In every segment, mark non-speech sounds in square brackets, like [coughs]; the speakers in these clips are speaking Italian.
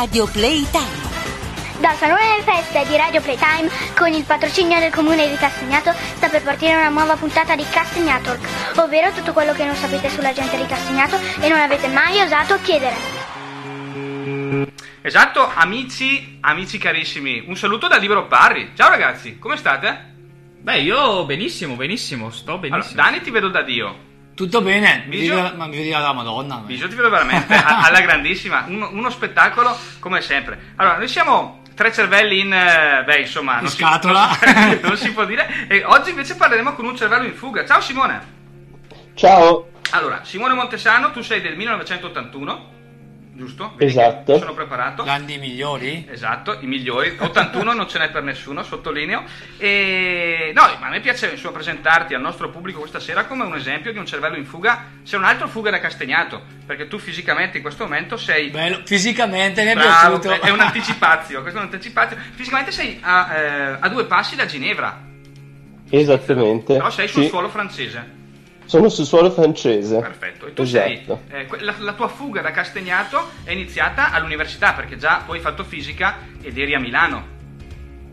Radio Playtime. Dal Salone delle Feste di Radio Playtime, con il patrocinio del Comune di Castagnato, sta per partire una nuova puntata di Castagnatalk, ovvero tutto quello che non sapete sulla gente di Castagnato e non avete mai osato chiedere. Esatto, amici, amici carissimi, un saluto da Libero Parri. Ciao ragazzi, come state? Beh, io benissimo, benissimo, sto Allora, benissimo. Dani ti vedo da Dio. Tutto bene, mi Bisio? vedi, ma mi vedi alla Madonna. Bisio ti vedo veramente [laughs] alla grandissima, uno, uno spettacolo come sempre. Allora, noi siamo tre cervelli in, eh, beh, insomma, In non si- scatola. non [laughs] si, non si può dire. E oggi invece parleremo con un cervello in fuga. Ciao Simone. Ciao, Allora, Simone Montesano, tu sei del 1981, giusto? Vedi Esatto. Sono preparato. Gli anni migliori? Esatto, i migliori. 81 non ce n'è per nessuno, sottolineo. E no, ma a me piace insomma, presentarti al nostro pubblico questa sera come un esempio di un cervello in fuga, se un altro fuga da Castagnato, perché tu fisicamente in questo momento sei Bello, fisicamente mi è Bravo, piaciuto. è un'anticipazio, [laughs] questo è un'anticipazio. Fisicamente sei a, eh, a due passi da Ginevra, esattamente. però sei sul Sì, suolo francese. Sono sul suolo francese. Perfetto. E tu Esatto. sei eh, la, la tua fuga da Castagnato è iniziata all'università, perché già tu hai fatto fisica ed eri a Milano.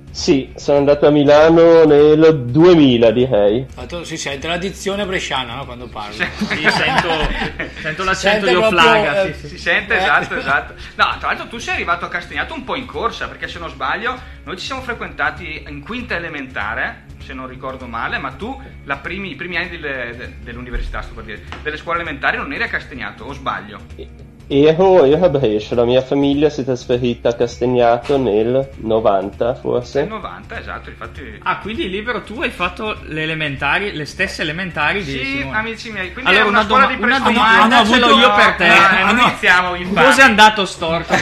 Sì, sono andato a Milano nel 2000, direi. Fatto- si sente la dizione bresciana no, quando parlo. Sì, sento, [laughs] sento l'accento Sente di Oflaga. eh, sì, sì. Si sente, Eh. esatto, esatto. No, tra l'altro tu sei arrivato a Castagnato un po' in corsa, perché se non sbaglio, noi ci siamo frequentati in quinta elementare, se non ricordo male, ma tu primi- i primi anni delle- de- dell'università, sto per dire, delle scuole elementari non eri a Castagnato, o sbaglio? Ero, ero a Brescia, la mia famiglia si è trasferita a Castagnato nel 90, forse. Nel 90, esatto, infatti... Ah, quindi libero tu hai fatto le elementari, le stesse elementari di Sì, Simone. amici miei, quindi Allora è una, una, scuola doma- di una domanda Hanno ce l'ho avuto- io per te. Eh, Eh, non hanno- iniziamo infatti. Cos'è andato storto? [laughs]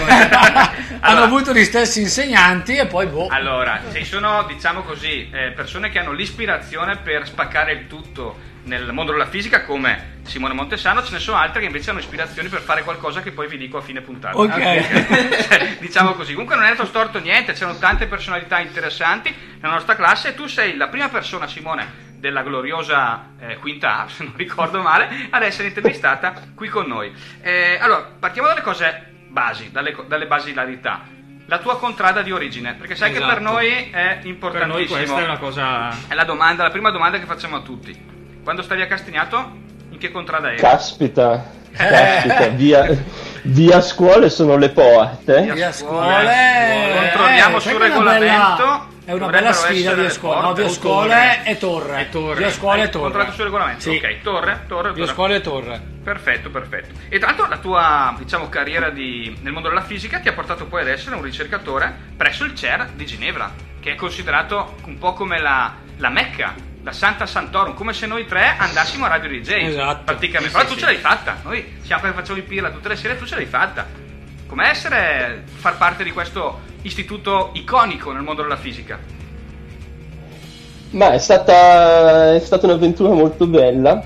Hanno Allora- avuto gli stessi insegnanti e poi boh. Allora, ci sono, diciamo così, eh, persone che hanno l'ispirazione per spaccare il tutto nel mondo della fisica, come Simone Montesano, ce ne sono altre che invece hanno ispirazioni per fare qualcosa che poi vi dico a fine puntata. Ok. [laughs] Cioè, diciamo così. Comunque non è stato storto niente, c'erano tante personalità interessanti nella nostra classe e tu sei la prima persona, Simone, della gloriosa eh, quinta A, [laughs] se non ricordo male, ad essere intervistata qui con noi. Eh, allora, partiamo dalle cose basi, dalle, dalle basilarità. La tua contrada di origine, perché sai che per Esatto. noi è Per noi importantissimo. questa è una cosa... È la domanda, la prima domanda che facciamo a tutti. Quando stavi a Castagnato, in che contrada eri? Caspita, caspita, via, via scuole sono le porte. Via scuole. scuole. Controlliamo eh, sul regolamento. bella- È una bella sfida via le scuole. No, via torre? e torre. E torre. Via scuole e torre. controllato sul regolamento? Sì. Ok, torre, torre, Via torre. scuole e torre. Perfetto, perfetto. E tra l'altro la tua, diciamo, carriera di- nel mondo della fisica ti ha portato poi ad essere un ricercatore presso il CER di Ginevra, che è considerato un po' come la, la Mecca, la Santa Santorum, come se noi tre andassimo a Radio DJ. Esatto. Praticamente. Sì, Però sì, tu sì. ce l'hai fatta. Noi siamo che facciamo i pirla tutte le sere, tu ce l'hai fatta. Com'è essere, far parte di questo istituto iconico nel mondo della fisica? Ma è stata, è stata un'avventura molto bella.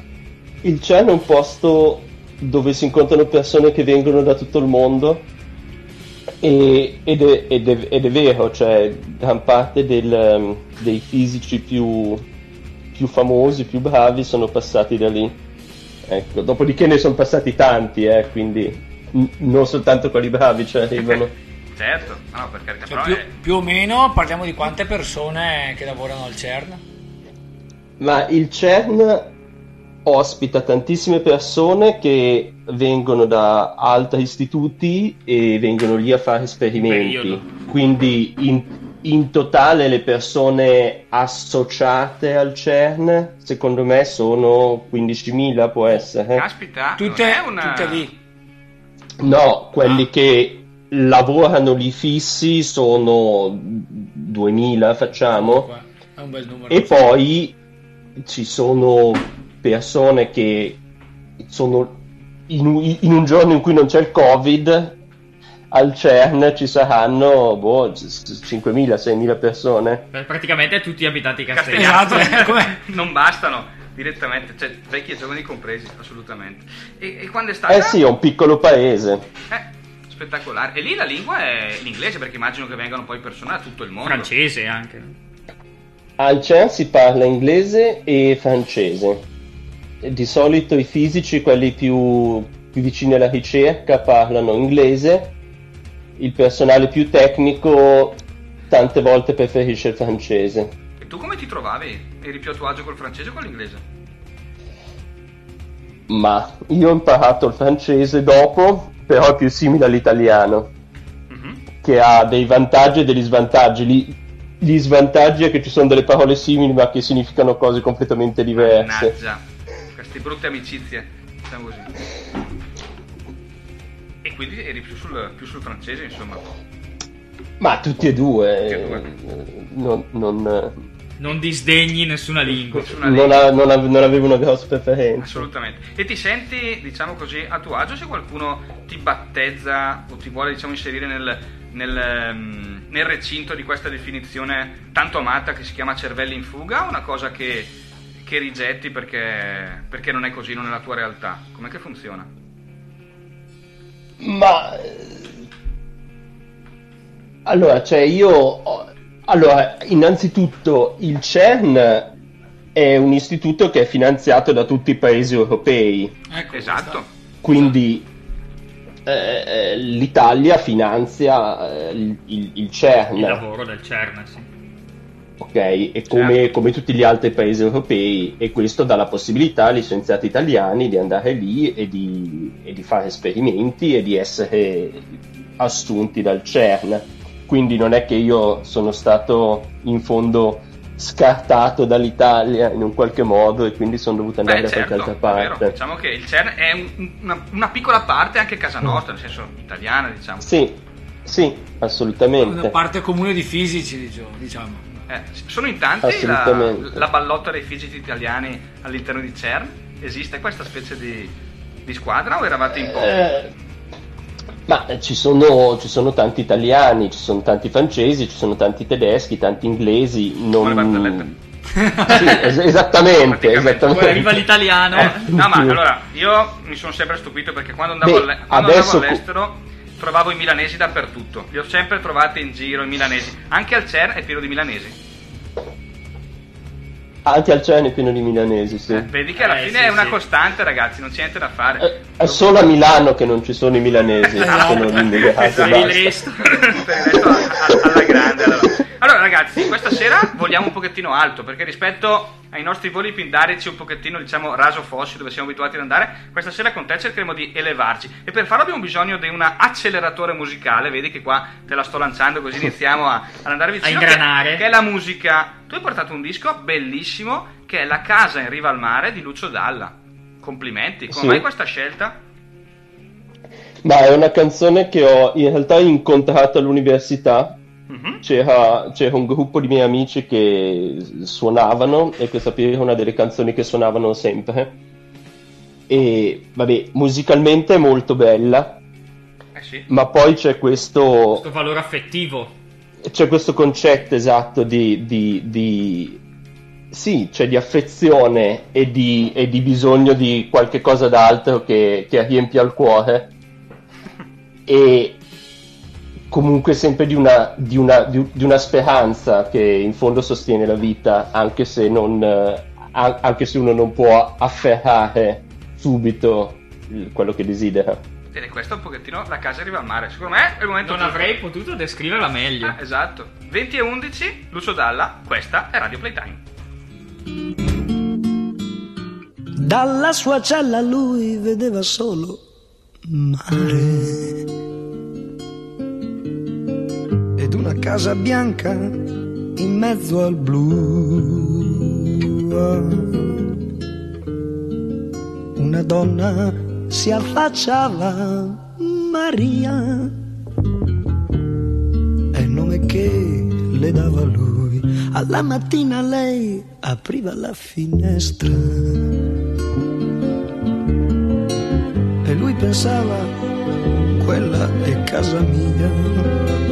Il CERN è un posto dove si incontrano persone che vengono da tutto il mondo e- ed, è, ed è- ed è vero, cioè gran parte del, dei fisici più, più famosi, più bravi sono passati da lì. Ecco, dopodiché ne sono passati tanti, eh, quindi n- non soltanto quelli bravi ci arrivano. [laughs] Certo, no, per carità, Cioè, però più, è- più o meno parliamo di quante persone che lavorano al CERN? Ma il CERN ospita tantissime persone che vengono da altri istituti e vengono lì a fare esperimenti. Periodo. Quindi in, in totale le persone associate al CERN, secondo me, sono 15.000, può essere. caspita, Tutte, non è una... tutte lì. No, quelli che lavorano lì fissi sono 2.000, facciamo. Comunque, È un bel numero. E poi ci sono persone che sono in, un- in un giorno in cui non c'è il Covid, al CERN ci saranno boh, c- c- 5.000, 6.000 persone. Beh, Praticamente tutti gli abitanti Castellano. Esatto, [laughs] [laughs] non bastano direttamente, cioè vecchi e giovani compresi, assolutamente. E, e quando è stata... Eh sì, è un piccolo paese. Eh, spettacolare. E lì la lingua è l'inglese, perché immagino che vengano poi persone da tutto il mondo. Francese anche. Al CERN si parla inglese e francese. Di solito i fisici, quelli più, più vicini alla ricerca, parlano inglese. Il personale più tecnico tante volte preferisce il francese. E tu come ti trovavi? Eri più a tuo agio col francese o con l'inglese? Ma io ho imparato il francese dopo, però è più simile all'italiano, Mhm. che ha dei vantaggi e degli svantaggi. Gli, gli svantaggi è che ci sono delle parole simili ma che significano cose completamente diverse. Mannaggia, queste brutte amicizie, diciamo così. E quindi eri più sul, più sul francese, insomma. Ma tutti e due. Tutti e due. eh, Non, non- Non disdegni nessuna lingua. Nessuna non lingua. ha- non ave- non avevo una grossa preferenza. Assolutamente. E ti senti, diciamo così, a tuo agio se qualcuno ti battezza o ti vuole, diciamo, inserire nel, nel, ehm, nel recinto di questa definizione tanto amata che si chiama cervelli in fuga o una cosa che, che rigetti perché, perché non è così, non è la tua realtà? Com'è che funziona? Ma eh, allora, cioè io allora, innanzitutto il CERN è un istituto che è finanziato da tutti i paesi europei, Ecco, Esatto. quindi eh, eh, l'Italia finanzia eh, il, il- il CERN. Il lavoro del CERN, sì. Ok? E come, Certo. come tutti gli altri paesi europei, e questo dà la possibilità agli scienziati italiani di andare lì e di, e di fare esperimenti e di essere assunti dal CERN. Quindi non è che io sono stato in fondo scartato dall'Italia in un qualche modo e quindi sono dovuto andare Beh, da qualche certo, altra è vero. parte. Diciamo che il CERN è un- una, una piccola parte anche casa nostra, nel senso italiana, diciamo. Sì, sì, assolutamente. Una parte comune di fisici, diciamo. Eh, sono in tanti la, la ballotta dei fisici italiani all'interno di CERN? Esiste questa specie di, di squadra o eravate in pochi? Eh, ma ci sono, ci sono tanti italiani, ci sono tanti francesi, ci sono tanti tedeschi, tanti inglesi. Come le Non... barzellette. Sì, es- [laughs] esattamente, esattamente. Arriva l'italiano. Eh, no, ma allora io mi sono sempre stupito perché quando andavo, Beh, alle- quando adesso andavo co- all'estero trovavo i milanesi dappertutto. Li ho sempre trovati in giro i milanesi. Anche al CERN è pieno di milanesi. anche al CERN è pieno di milanesi, sì. Eh, vedi che alla Eh, fine sì, è una sì. costante, ragazzi, non c'è niente da fare. Eh, È solo a Milano che non ci sono i milanesi, [laughs] sono gli immigrati. Esatto. Per il resto. Alla grande. Ragazzi, questa sera voliamo un pochettino alto perché rispetto ai nostri voli pindarici un pochettino diciamo raso fossi dove siamo abituati ad andare questa sera con te cercheremo di elevarci e per farlo abbiamo bisogno di un acceleratore musicale vedi che qua te la sto lanciando così [laughs] iniziamo a, ad andare vicino A ingranare. che, che è la musica tu hai portato un disco bellissimo che è La casa in riva al mare di Lucio Dalla complimenti come Sì. mai questa scelta? Ma è una canzone che ho in realtà incontrato all'università. Mhm. C'era, c'era un gruppo di miei amici che suonavano e questa qui era una delle canzoni che suonavano sempre. E vabbè, musicalmente è molto bella, eh sì ma poi c'è questo, Questo valore affettivo. c'è questo concetto esatto di, di, di- sì, cioè di affezione e di, e di bisogno di qualche cosa d'altro che, che riempia il cuore [laughs] e comunque sempre di una, di, una, di, di una speranza che in fondo sostiene la vita anche se, non, eh, an- anche se uno non può afferrare subito quello che desidera. è questo un pochettino La casa in riva al mare secondo me è il momento Non giusto. avrei potuto descriverla meglio. Ah, esatto 20 e 11 Lucio Dalla questa è Radio Playtime Dalla sua cella lui vedeva solo mare ed una casa bianca in mezzo al blu. Una donna si affacciava, Maria, è il nome che le dava lui. Alla mattina lei apriva la finestra e lui pensava, quella è casa mia.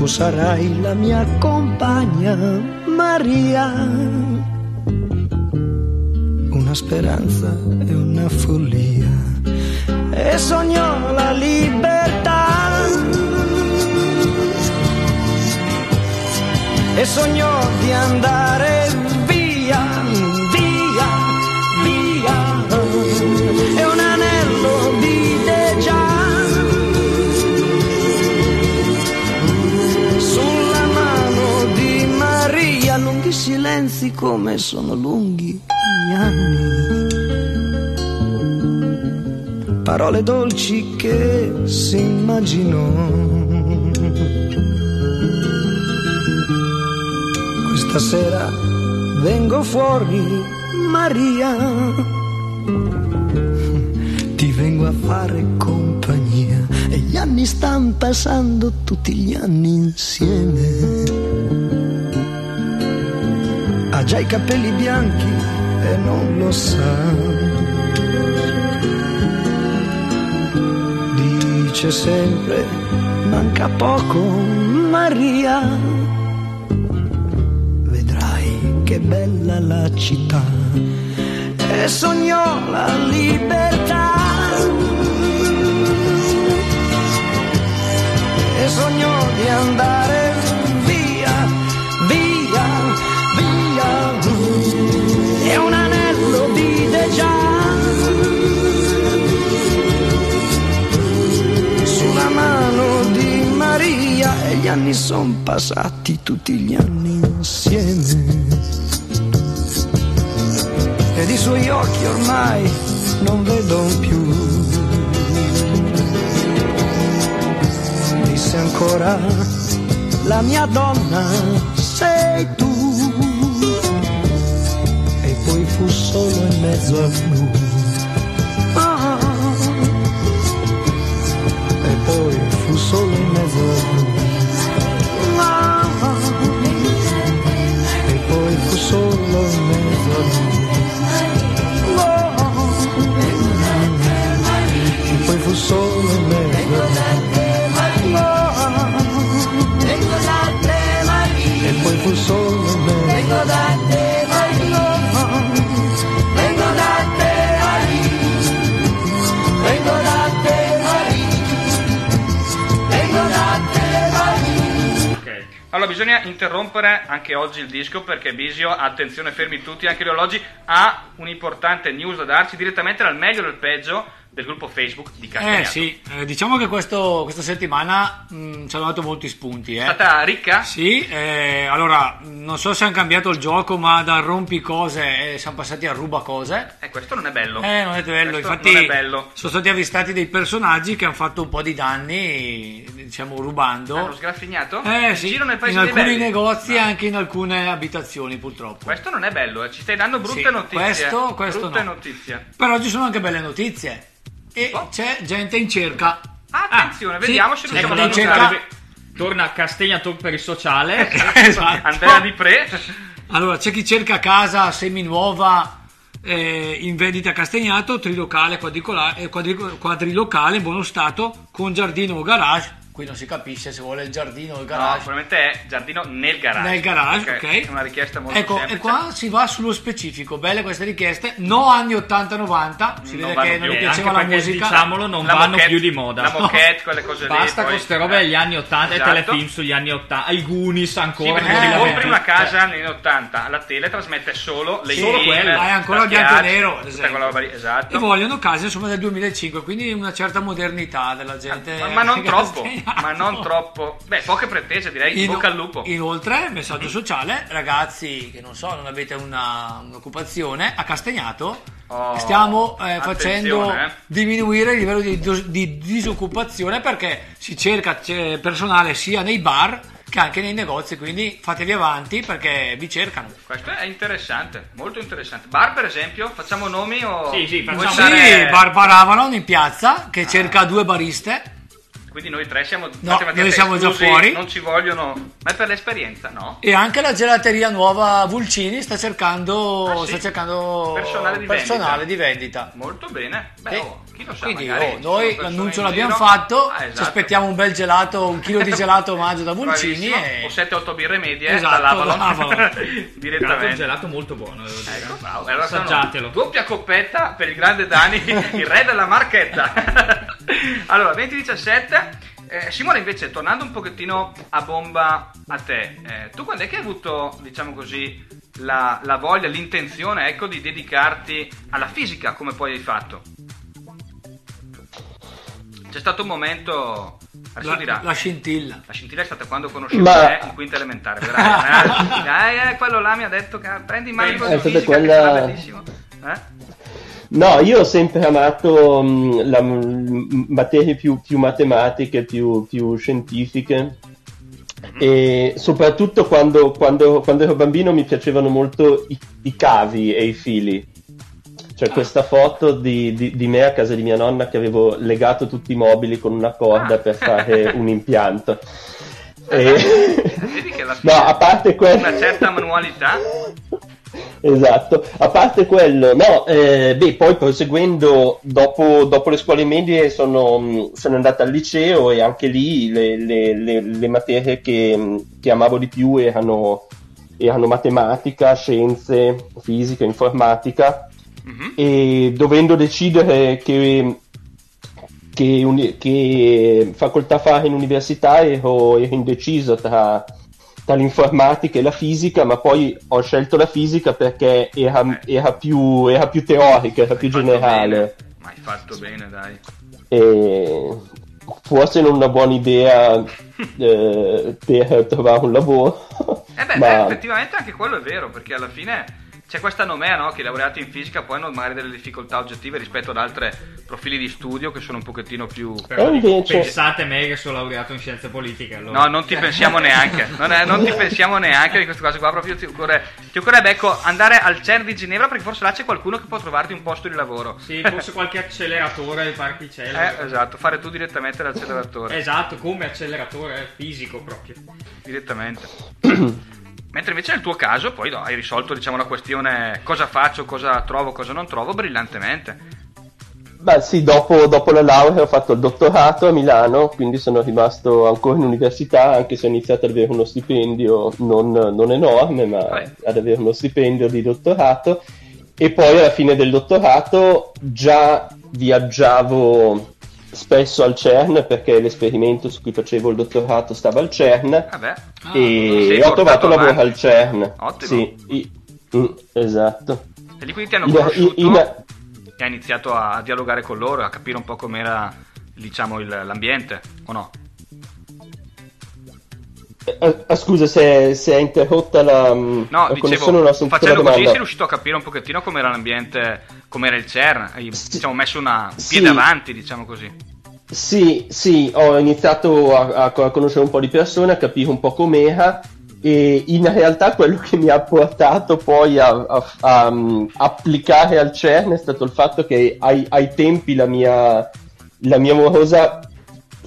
Tu sarai la mia compagna, Maria. Una speranza e una follia. E sognò la libertà. E sognò di andare silenzi come sono lunghi gli anni. Parole dolci che si immaginò. Questa sera vengo fuori, Maria. Ti vengo a fare compagnia e gli anni stanno passando tutti gli anni insieme. Ha già i capelli bianchi e non lo sa. Dice sempre, manca poco, Maria vedrai che bella la città e sognò la libertà e sognò di andare anni son passati tutti gli anni insieme ed i suoi occhi ormai non vedo più disse ancora la mia donna sei tu e poi fu solo in mezzo al blu Ah. e poi fu solo in mezzo al blu. Poi fu solo in mezzo al blu. Ah, e poi fu solo in mezzo al blu. Vengo da te, Vengo da te, Vengo da te, Allora bisogna interrompere anche oggi il disco perché Bisio, attenzione fermi tutti, anche gli orologi, ha un'importante news da darci direttamente dal meglio e dal peggio del gruppo Facebook di Castagnato. Eh sì, eh, diciamo che questo- questa settimana mh, ci hanno dato molti spunti. È Eh. stata ricca? Sì, eh, allora non so se hanno cambiato il gioco, ma dal rompi cose eh, siamo passati a ruba cose. Eh, questo non è bello. Eh, non è bello, Questo infatti non è bello. sono stati avvistati dei personaggi che hanno fatto un po' di danni, diciamo rubando. Hanno sgraffignito? Eh In sì, giro nel paese in alcuni belli? negozi e No. anche in alcune abitazioni purtroppo. Questo non è bello, eh. ci stai dando brutte Sì, notizie. questo- questo brutte no. notizie. Per oggi sono anche belle notizie. E Oh. c'è gente in cerca. Attenzione, Ah, vediamo sì, se c'è riusciamo gente a in cerca. annotare. Torna Castegna Talk per il sociale. [laughs] esatto. Andrea Di Pre. Allora, c'è chi cerca casa seminuova eh, in vendita a Castagnato, trilocale, quadricola- eh, quadri- quadrilocale in buono stato, con giardino o garage. Qui non si capisce se vuole il giardino o il No, garage. probabilmente è giardino nel garage. Nel garage, ok. È una richiesta molto ecco, semplice. e qua si va sullo specifico. Belle queste richieste. No anni 80-90. Si Non vede vanno che non più. gli Eh, piaceva la musica. diciamolo, non La vanno moquette- più di moda. La [laughs] moquette, quelle cose lì. Basta con ste robe degli anni 80 Esatto. e telefilm sugli anni 80. I Goonies Sì, ancora. perché Eh, non compri una casa negli anni 80, la tele trasmette solo le Solo in, quella. È ancora bianco e nero, ad esempio. lì, esatto. E vogliono case insomma del 2005, quindi una certa modernità della gente. ma, ma non troppo. Ma non troppo. Beh, poche pretese direi, In- bocca al lupo. Inoltre, messaggio sociale, ragazzi che non so, non avete una- un'occupazione, a Castagnato Oh, stiamo eh, facendo eh. diminuire il livello di, di disoccupazione perché si cerca personale sia nei bar che anche nei negozi, quindi fatevi avanti perché vi cercano. Questo è interessante, molto interessante. Bar per esempio, facciamo nomi o... Sì, sì, facciamo- stare- Sì, Bar Bar Avalon in piazza che cerca due bariste. Quindi noi tre siamo... No, noi siamo già esclusi, fuori. Non ci vogliono... Ma è per l'esperienza, no? E anche la gelateria nuova Vulcini sta cercando, Ah, sì? sta cercando Personale di personale vendita. di vendita. Molto bene. Beh, oh, chi lo sa, Quindi oh, ci noi l'annuncio l'abbiamo giro. fatto, Ah, ci esatto. aspettiamo un bel gelato, un chilo di gelato omaggio da Vulcini e... O 7-8 birre medie Esatto, dall'Avalon. [laughs] è un Direttamente. gelato molto buono, devo dire. Ecco, bravo. Allora Assaggiatelo. Doppia coppetta per il grande Dani, [laughs] il re della marchetta. [laughs] [laughs] allora, 2017. Eh, Simone, invece, tornando un pochettino a bomba a te, eh, tu quando è che hai avuto, diciamo così, la, la voglia, l'intenzione, ecco, di dedicarti alla fisica, come poi hai fatto? C'è stato un momento, adesso La, dirà, la scintilla. la scintilla è stata quando conoscevo Ma- te in quinta elementare, veramente. Eh, [laughs] eh, quello là mi ha detto che prendi in mano che quella- sarà bellissimo. Eh? No, io ho sempre amato mh, la, mh, materie più, più matematiche, più, più scientifiche e soprattutto quando, quando- quando ero bambino mi piacevano molto i, i cavi e i fili. C'è questa foto di, di- di me a casa di mia nonna che avevo legato tutti i mobili con una corda Ah. per fare [laughs] un impianto. E- Vedi che fine [laughs] No, a parte quello... una certa manualità. Esatto, a parte quello, no, eh, beh, poi proseguendo dopo, dopo le scuole medie sono, mh, sono andato al liceo e anche lì le, le- le- le materie che, mh, che amavo di più erano, erano matematica, scienze, fisica, informatica Mhm. e dovendo decidere che, che, che facoltà fare in università ero, ero indeciso tra, tra l'informatica e la fisica, ma poi ho scelto la fisica perché era, era più, era più teorica, era più generale. bene. Ma hai fatto bene, dai. E forse non una buona idea [laughs] eh, per trovare un lavoro. Eh beh, ma- beh, effettivamente anche quello è vero, perché alla fine c'è questa nomea, no? Che i laureati in fisica poi hanno magari delle difficoltà oggettive rispetto ad altri profili di studio che sono un pochettino più... Però invece- pensate me che sono laureato in scienze politiche. Allora. No, non ti pensiamo neanche, non, è- non ti pensiamo neanche di queste cose qua, proprio ti, occorre, ti occorrerebbe ecco, andare al CERN di Ginevra perché forse là c'è qualcuno che può trovarti un posto di lavoro. Sì, forse qualche acceleratore di particelle. Eh, esatto, fare tu direttamente l'acceleratore. Esatto, come acceleratore fisico proprio. direttamente. [clears throat] Mentre invece nel tuo caso poi no, hai risolto diciamo la questione cosa faccio, cosa trovo, cosa non trovo brillantemente. Beh sì, dopo, dopo la laurea ho fatto il dottorato a Milano, quindi sono rimasto ancora in università, anche se ho iniziato ad avere uno stipendio non, non enorme, ma Vabbè. ad avere uno stipendio di dottorato. E poi alla fine del dottorato già viaggiavo spesso al CERN perché l'esperimento su cui facevo il dottorato stava al CERN Vabbè. Ah, e ho trovato lavoro avanti. al CERN. Ottimo. Sì, i- mm, esatto. E lì quindi ti hanno In- conosciuto in- e hai iniziato a dialogare con loro, a capire un po' com'era diciamo il- l'ambiente, o no? Eh, scusa se, se è interrotta la, mm, No, la dicevo, non ho facendo così sei riuscito a capire un pochettino com'era l'ambiente, com'era il CERN, hai diciamo, messo una, un Sì. piede avanti, diciamo così. Sì, sì, ho iniziato a, a conoscere un po' di persone, a capire un po' com'era e in realtà quello che mi ha portato poi a, a- a, mm, applicare al CERN è stato il fatto che ai, ai tempi la mia, la mia morosa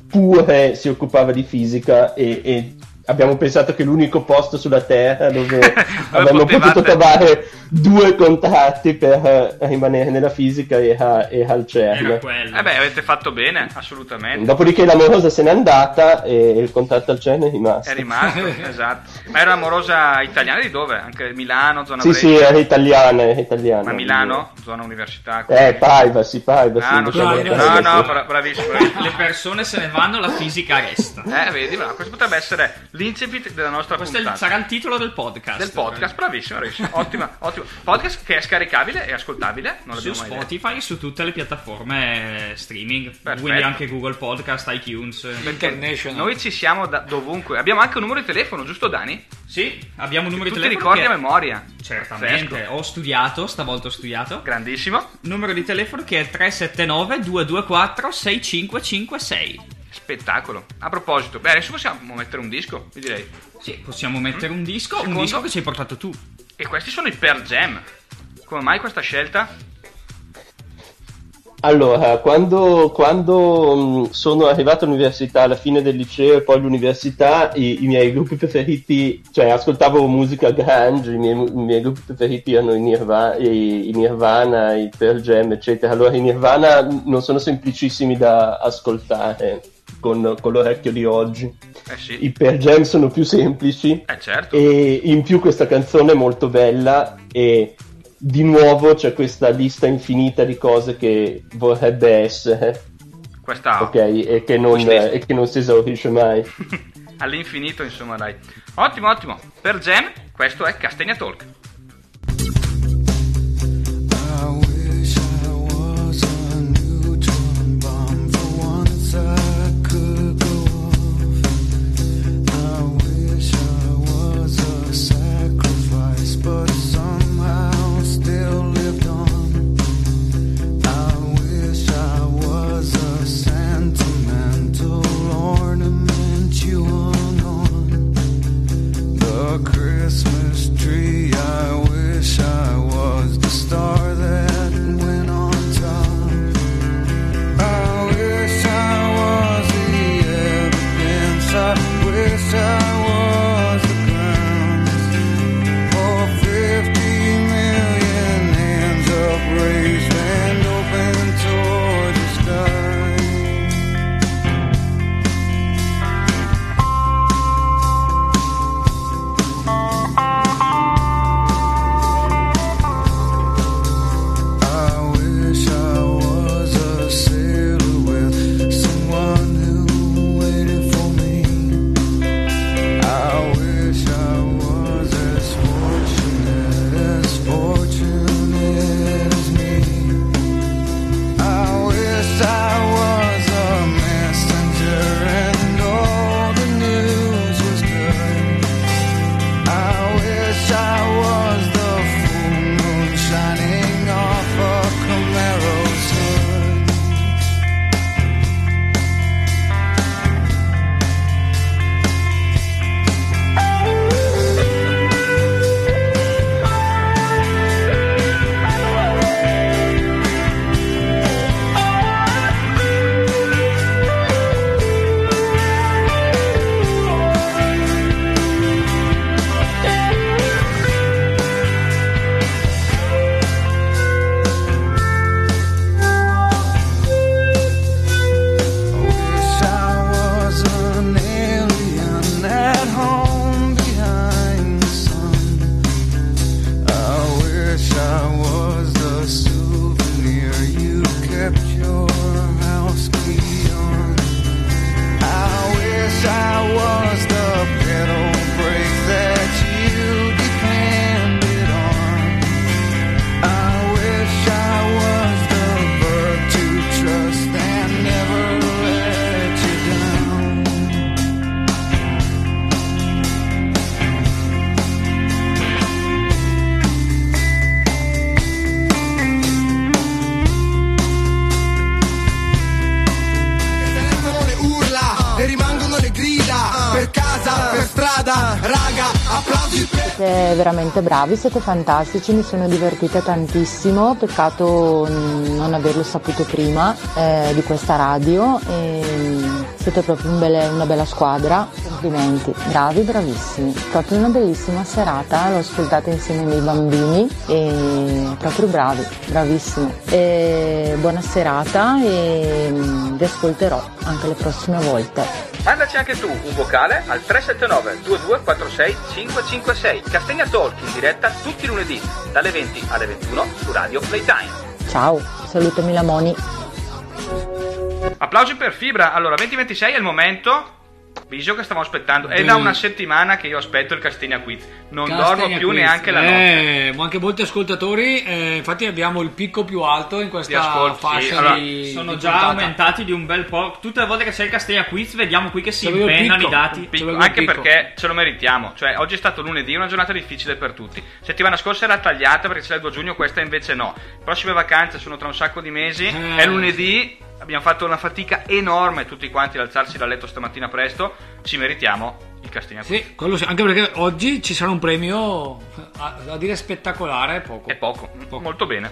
pure si occupava di fisica e, e abbiamo pensato che l'unico posto sulla Terra dove [laughs] avremmo potevate- potuto trovare due contratti per eh, rimanere nella fisica era, era il CERN. Era. Eh beh, avete fatto bene, assolutamente. Dopodiché l'amorosa se n'è andata e il contratto al CERN è rimasto. È rimasto, [laughs] esatto. Ma era amorosa italiana di dove? Anche Milano, zona Sì, Brescia? sì, era italiana, era italiana. Ma Milano, zona università? Eh, privacy, privacy. Ah, non so, diciamo no, no, privacy. no, bra- bravissimo. bravissimo. Le persone se ne vanno, la fisica resta. Eh, vedi, bravo. questo potrebbe essere l'incipit della nostra Questo è il- puntata. sarà il titolo del podcast. Del podcast, bravissimo, bravissimo. [laughs] Ottima, ottimo. Podcast che è scaricabile e ascoltabile, non Su mai detto. Spotify, su tutte le piattaforme streaming, Perfetto. quindi anche Google Podcast, iTunes. International. Noi ci siamo da dovunque. Abbiamo anche un numero di telefono, giusto Dani? Sì, abbiamo un numero Tu di ti telefono. ricordi a memoria? Certamente, Pazzesco. ho studiato, stavolta ho studiato. Grandissimo. Numero di telefono che è 379 224 6556. Spettacolo. A proposito, beh, adesso possiamo mettere un disco, io direi. Sì, possiamo mettere un disco, Secondo? un disco che ci hai portato tu. E questi sono i Pearl Jam. Come mai questa scelta? Allora, quando, quando, mh, sono arrivato all'università, alla fine del liceo e poi all'università, i, i miei gruppi preferiti, cioè ascoltavo musica grunge, i miei, i miei gruppi preferiti erano i, Nirva- i- i Nirvana, i Pearl Jam, eccetera. Allora i Nirvana non sono semplicissimi da ascoltare con, con l'orecchio di oggi. Eh sì. I Pearl Jam sono più semplici Eh certo. e in più questa canzone è molto bella e di nuovo c'è questa lista infinita di cose che vorrebbe essere, Questa ok? E che non, e che non si esaurisce mai. [laughs] all'infinito, insomma, dai. Ottimo, ottimo. Per Jam, questo è Castagna Talk. Siete veramente bravi, siete fantastici, mi sono divertita tantissimo, peccato non averlo saputo prima eh, di questa radio. E, mm, siete proprio un belle- una bella squadra, complimenti, bravi, bravissimi. Proprio una bellissima serata, l'ho ascoltata insieme ai miei bambini e proprio bravi, bravissimi. E buona serata e mm, vi ascolterò anche le prossime volte. Mandaci anche tu un vocale al 379 2246 556 Castegna Talk in diretta tutti i lunedì dalle 20 alle 21 su Radio Playtime. Ciao, salutami la Moni. Applausi per Fibra. Allora, 2026 è il momento. Viso che stavamo aspettando. È da una settimana che io aspetto il Castegna Quiz. Non Castegna dormo più Quiz. neanche la notte. Eh, ma anche molti ascoltatori, eh, infatti abbiamo il picco più alto in questa ascolti, fascia sì. Allora, di Sono di già puntata. aumentati di un bel po'. Tutte le volte che c'è il Castegna Quiz, vediamo qui che si impennano i dati. Picco, anche perché ce lo meritiamo. Cioè, oggi è stato lunedì, una giornata difficile per tutti. Settimana scorsa era tagliata perché c'era il 2 giugno, questa invece no. Prossime vacanze sono tra un sacco di mesi. Eh. È lunedì, abbiamo fatto una fatica enorme tutti quanti ad alzarsi dal letto stamattina presto. Ci meritiamo il Castegna Quiz. Sì, quello sì, anche perché oggi ci sarà un premio a, a dire spettacolare, è poco. È poco, molto bene.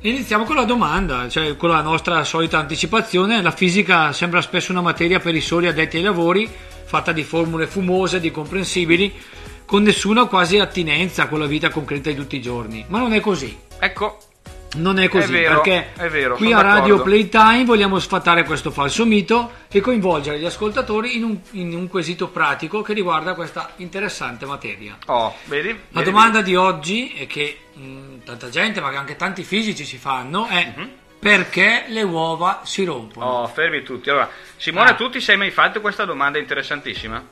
Iniziamo con la domanda, cioè con la nostra solita anticipazione. La fisica sembra spesso una materia per i soli addetti ai lavori, fatta di formule fumose, di comprensibili, con nessuna quasi attinenza con la vita concreta di tutti i giorni. Ma non è così. Ecco, Non è così, È vero, perché è vero, qui a Radio d'accordo. Playtime vogliamo sfatare questo falso mito e coinvolgere gli ascoltatori in un, in un quesito pratico che riguarda questa interessante materia. oh, vedi? La Vedi, domanda di oggi è che mh, tanta gente, ma anche tanti fisici si fanno, è Mhm. perché le uova si rompono? Oh, fermi tutti. Allora, Simone, Ah. tu ti sei mai fatto questa domanda interessantissima?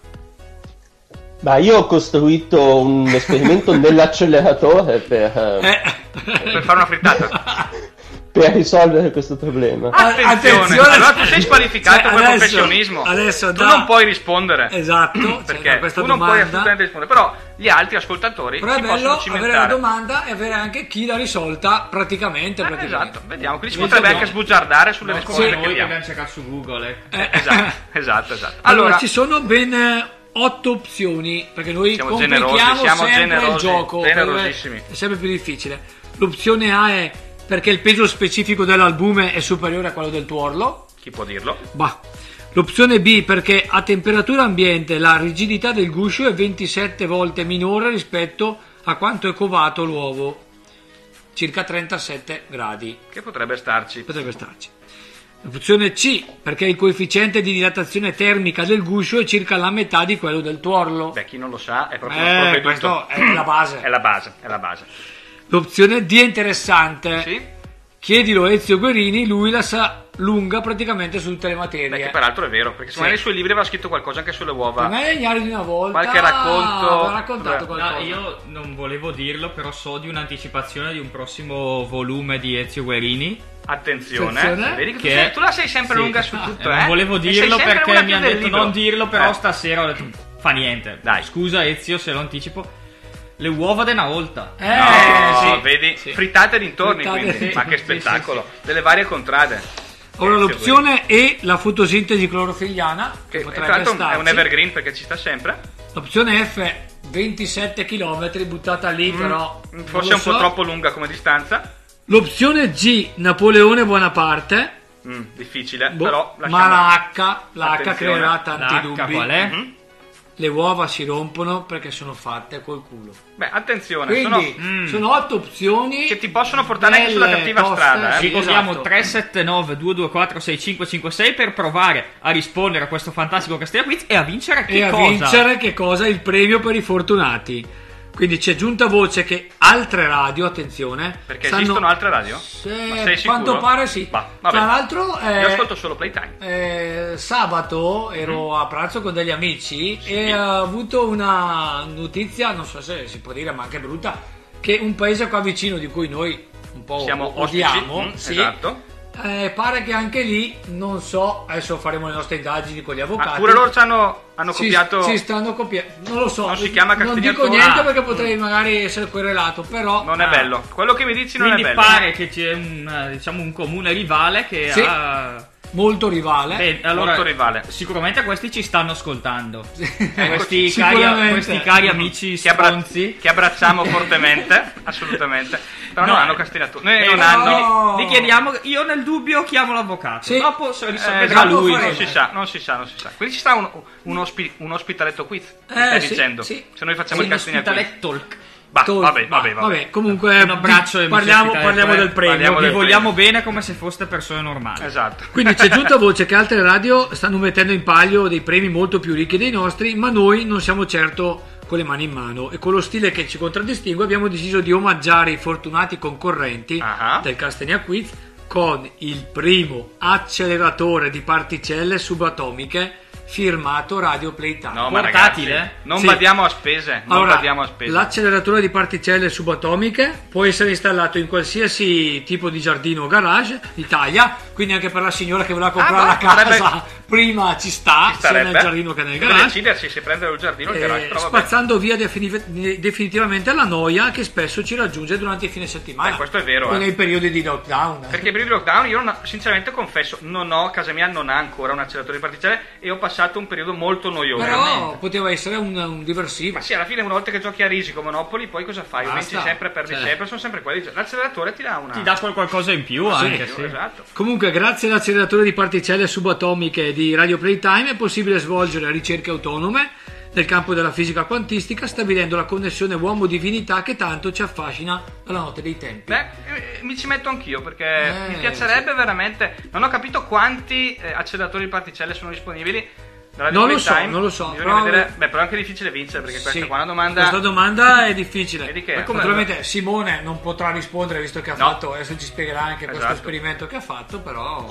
Ma io ho costruito un esperimento [laughs] nell'acceleratore per, eh, Eh. Per fare una frittata. [laughs] per risolvere questo problema. Attenzione, attenzione. allora tu sei squalificato Cioè, per adesso- professionismo. adesso tu da- non puoi rispondere. Esatto, cioè, perché questa tu non puoi assolutamente rispondere. Però gli altri ascoltatori Però è si bello possono avere la domanda e avere anche chi l'ha risolta praticamente. Eh, praticamente. esatto, vediamo. Quindi si potrebbe no. anche sbugiardare sulle Non risposte come che noi abbiamo cercato su Google. ecco. Eh, Esatto, [laughs] esatto, esatto. Allora, Allora, ci sono ben eh, otto opzioni perché noi Siamo complichiamo generosi, siamo sempre il generosi, gioco generosissimi. è sempre più difficile l'opzione A è perché il peso specifico dell'albume è superiore a quello del tuorlo chi può dirlo? bah. l'opzione B perché a temperatura ambiente la rigidità del guscio è 27 volte minore rispetto a quanto è covato l'uovo circa 37 gradi Che potrebbe starci. potrebbe starci. L'opzione C, perché il coefficiente di dilatazione termica del guscio è circa la metà di quello del tuorlo. Beh, chi non lo sa è proprio Eh, questo è la base. È la base, è la base. L'opzione D è interessante. Sì? Chiedilo a Ezio Guerini, lui la sa lunga praticamente su tutte le Beh, materie. che peraltro è vero, perché secondo me nei suoi libri aveva scritto qualcosa anche sulle uova. Me è Ignari di una volta. Qualche racconto- aveva raccontato Beh, qualcosa. No, io non volevo dirlo, però so di un'anticipazione di un prossimo volume di Ezio Guerini. Attenzione, Attenzione. vedi che, tu, Che sei- tu la sei sempre sì. lunga su tutto, Eh, eh? Non volevo dirlo perché mi hanno detto libro. non dirlo, però Eh. stasera ho detto fa niente. Dai. Scusa Ezio se lo anticipo. Le uova di una volta. Eh, No, sì. vedi? Sì. Frittate dintorni, Frittate, quindi. sì. Ma che Sì, spettacolo. Delle varie contrade. Ora Ezio l'opzione E, la fotosintesi clorofilliana, che Che potrebbe tra l'altro è starci. un evergreen perché ci sta sempre. L'opzione F, 27 km, buttata lì però. Mm, non Forse è un po' so. troppo lunga come distanza. L'opzione G, Napoleone Bonaparte. Mm, difficile, Boh, però ma la H, la H creerà tanti La H dubbi. qual è? Mhm. Le uova si rompono perché sono fatte col culo. Beh, attenzione, Quindi sono... Mm. sono otto opzioni Che ti possono portare anche sulla cattiva toste, strada, eh. sì, Ricordiamo esatto. 379 224 6556 per provare a rispondere a questo fantastico Castiglia Quiz e a vincere che e a cosa? vincere che cosa? Il premio per i fortunati. Quindi c'è giunta voce che altre radio, attenzione, Perché stanno- esistono altre radio? Se- quanto pare sì. Va Tra l'altro eh, Io ascolto solo Playtime. Eh, sabato ero Mhm. a pranzo con degli amici e ho avuto una notizia, non so se si può dire, ma anche brutta, che un paese qua vicino di cui noi un po' Siamo odiamo, ostici, mm, sì, esatto. Eh, pare che anche lì, non so, adesso faremo le nostre indagini con gli avvocati. Pure loro ci hanno, hanno si, copiato... si stanno copiando, non lo so, Non si chiama non dico Castigliatore. niente Ah. perché potrei magari essere querelato, però Non è Ah. bello. Quello che mi dici non Quindi è bello. pare che c'è un, eh, diciamo, un comune rivale che Sì. ha molto rivale. Bene, allora, Molto rivale. Sicuramente questi ci stanno ascoltando. [laughs] Questi, [laughs] cari, questi cari amici Che, abbra- che abbracciamo fortemente, [laughs] assolutamente. Però non No. hanno. Noi Eh, non no, hanno. Gli chiediamo, io nel dubbio chiamo l'avvocato. Sì. Dopo se Eh, esatto, lui. non si sa, non si sa, non si sa. Quindi ci sta un, un, ospi- un ospitaletto quiz. Eh, stai sì, dicendo? sì. Se noi facciamo Sì, il castagna quiz. l'ospitalet talk. Bah, Tol- vabbè, ma- vabbè, vabbè. Comunque, Un abbraccio ai parliamo, parliamo del premio. parliamo Vi del vogliamo premio. bene come se foste persone normali. Esatto. Quindi c'è giunta [laughs] voce che altre radio stanno mettendo in palio dei premi molto più ricchi dei nostri, ma noi non siamo certo con le mani in mano e con lo stile che ci contraddistingue abbiamo deciso di omaggiare i fortunati concorrenti Ah. del Castagna Quiz con il primo acceleratore di particelle subatomiche firmato Radio Playtime. No, ma Portatile? ragazzi, non Sì. badiamo a spese. Non Allora, badiamo a spese. l'acceleratore di particelle subatomiche può essere installato in qualsiasi tipo di giardino o garage d'Italia, quindi anche per la signora che voleva comprare Ah, la beh, casa potrebbe- prima ci sta, Ci sia starebbe. nel giardino che nel Deve garage. decidersi se prendere il giardino o il garage. Eh, però vabbè. spazzando via defini- definitivamente la noia che spesso ci raggiunge durante i fine settimana Eh, questo è vero, o eh. nei periodi di lockdown Perché per il lockdown io non- sinceramente confesso, non ho, casa mia non ha ancora un acceleratore di particelle e ho passato un periodo molto noioso. però poteva essere un, un diversivo Ma sì, alla fine una volta che giochi a risico Monopoli, poi cosa fai? Basta. Vinci sempre, perdi Cioè. sempre, sono sempre quelli. L'acceleratore ti dà una... Ti dà qual- qualcosa in più anche, sì. Esatto. Comunque, grazie all'acceleratore di particelle subatomiche di Radio Playtime è possibile svolgere ricerche autonome nel campo della fisica quantistica, stabilendo la connessione uomo-divinità che tanto ci affascina dalla notte dei tempi. Beh, eh, mi ci metto anch'io perché Eh, mi piacerebbe veramente. Non ho capito quanti eh, acceleratori di particelle sono disponibili. Non lo so, non lo so, però- vedere- Beh, però è anche difficile vincere perché questa Sì, qua è una domanda. Questa domanda è [laughs] difficile. Vedi che- Naturalmente Simone non potrà rispondere visto che ha No. fatto, adesso ci spiegherà anche questo Esatto. esperimento che ha fatto, però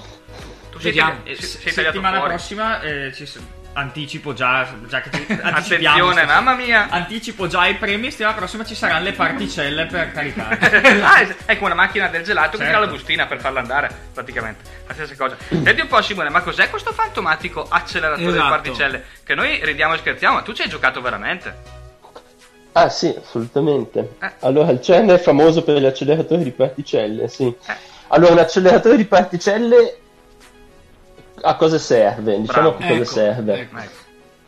Tu sei, vediamo. sei- sei se- tagliato settimana fuori. prossima eh, ci s- anticipo già, già che [laughs] Attenzione, mamma mia. Anticipo già i premi, settimana prossima ci saranno le particelle per caricare. [laughs] ah, come una macchina del gelato che Certo. tira la bustina per farla andare, praticamente. La stessa cosa. Senti un po', Simone, ma cos'è questo fantomatico acceleratore Esatto. di particelle? Che noi ridiamo e scherziamo, ma tu ci hai giocato veramente? Ah sì, assolutamente. Eh. Allora, il CERN è famoso per gli acceleratori di particelle, sì. Eh. Allora, un acceleratore di particelle a cosa serve? Diciamo Bravo. che cosa Ecco, serve. ecco. Ecco.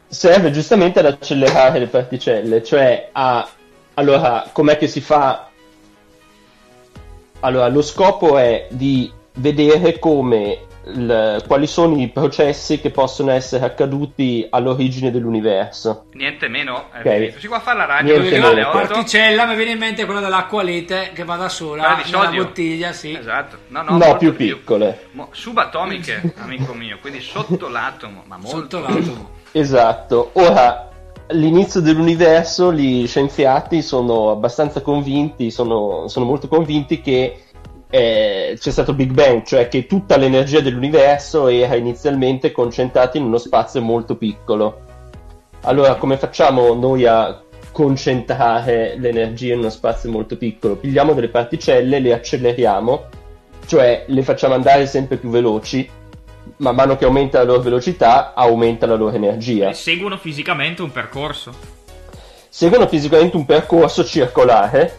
Serve giustamente ad accelerare le particelle, cioè a... Allora, com'è che si fa? Allora, lo scopo è di vedere come il- quali sono i processi che possono essere accaduti all'origine dell'universo. Niente meno. Eh, Ok. finito. Si qua fa la radio Niente meno. 8. Particella mi viene in mente quella dell'acqualete che va da sola nella sodio. bottiglia, sì. Esatto. No, no, No, molto più piccole. Mo- subatomiche, [laughs] amico mio, quindi sotto l'atomo, ma molto. Sotto l'atomo. Esatto. Ora, all'inizio dell'universo gli scienziati sono abbastanza convinti, sono, sono molto convinti che eh, c'è stato Big Bang, cioè che tutta l'energia dell'universo era inizialmente concentrata in uno spazio molto piccolo. Allora, come facciamo noi a concentrare l'energia in uno spazio molto piccolo? Pigliamo delle particelle, le acceleriamo, cioè le facciamo andare sempre più veloci, man mano che aumenta la loro velocità, aumenta la loro energia. E seguono fisicamente un percorso. Seguono fisicamente un percorso circolare,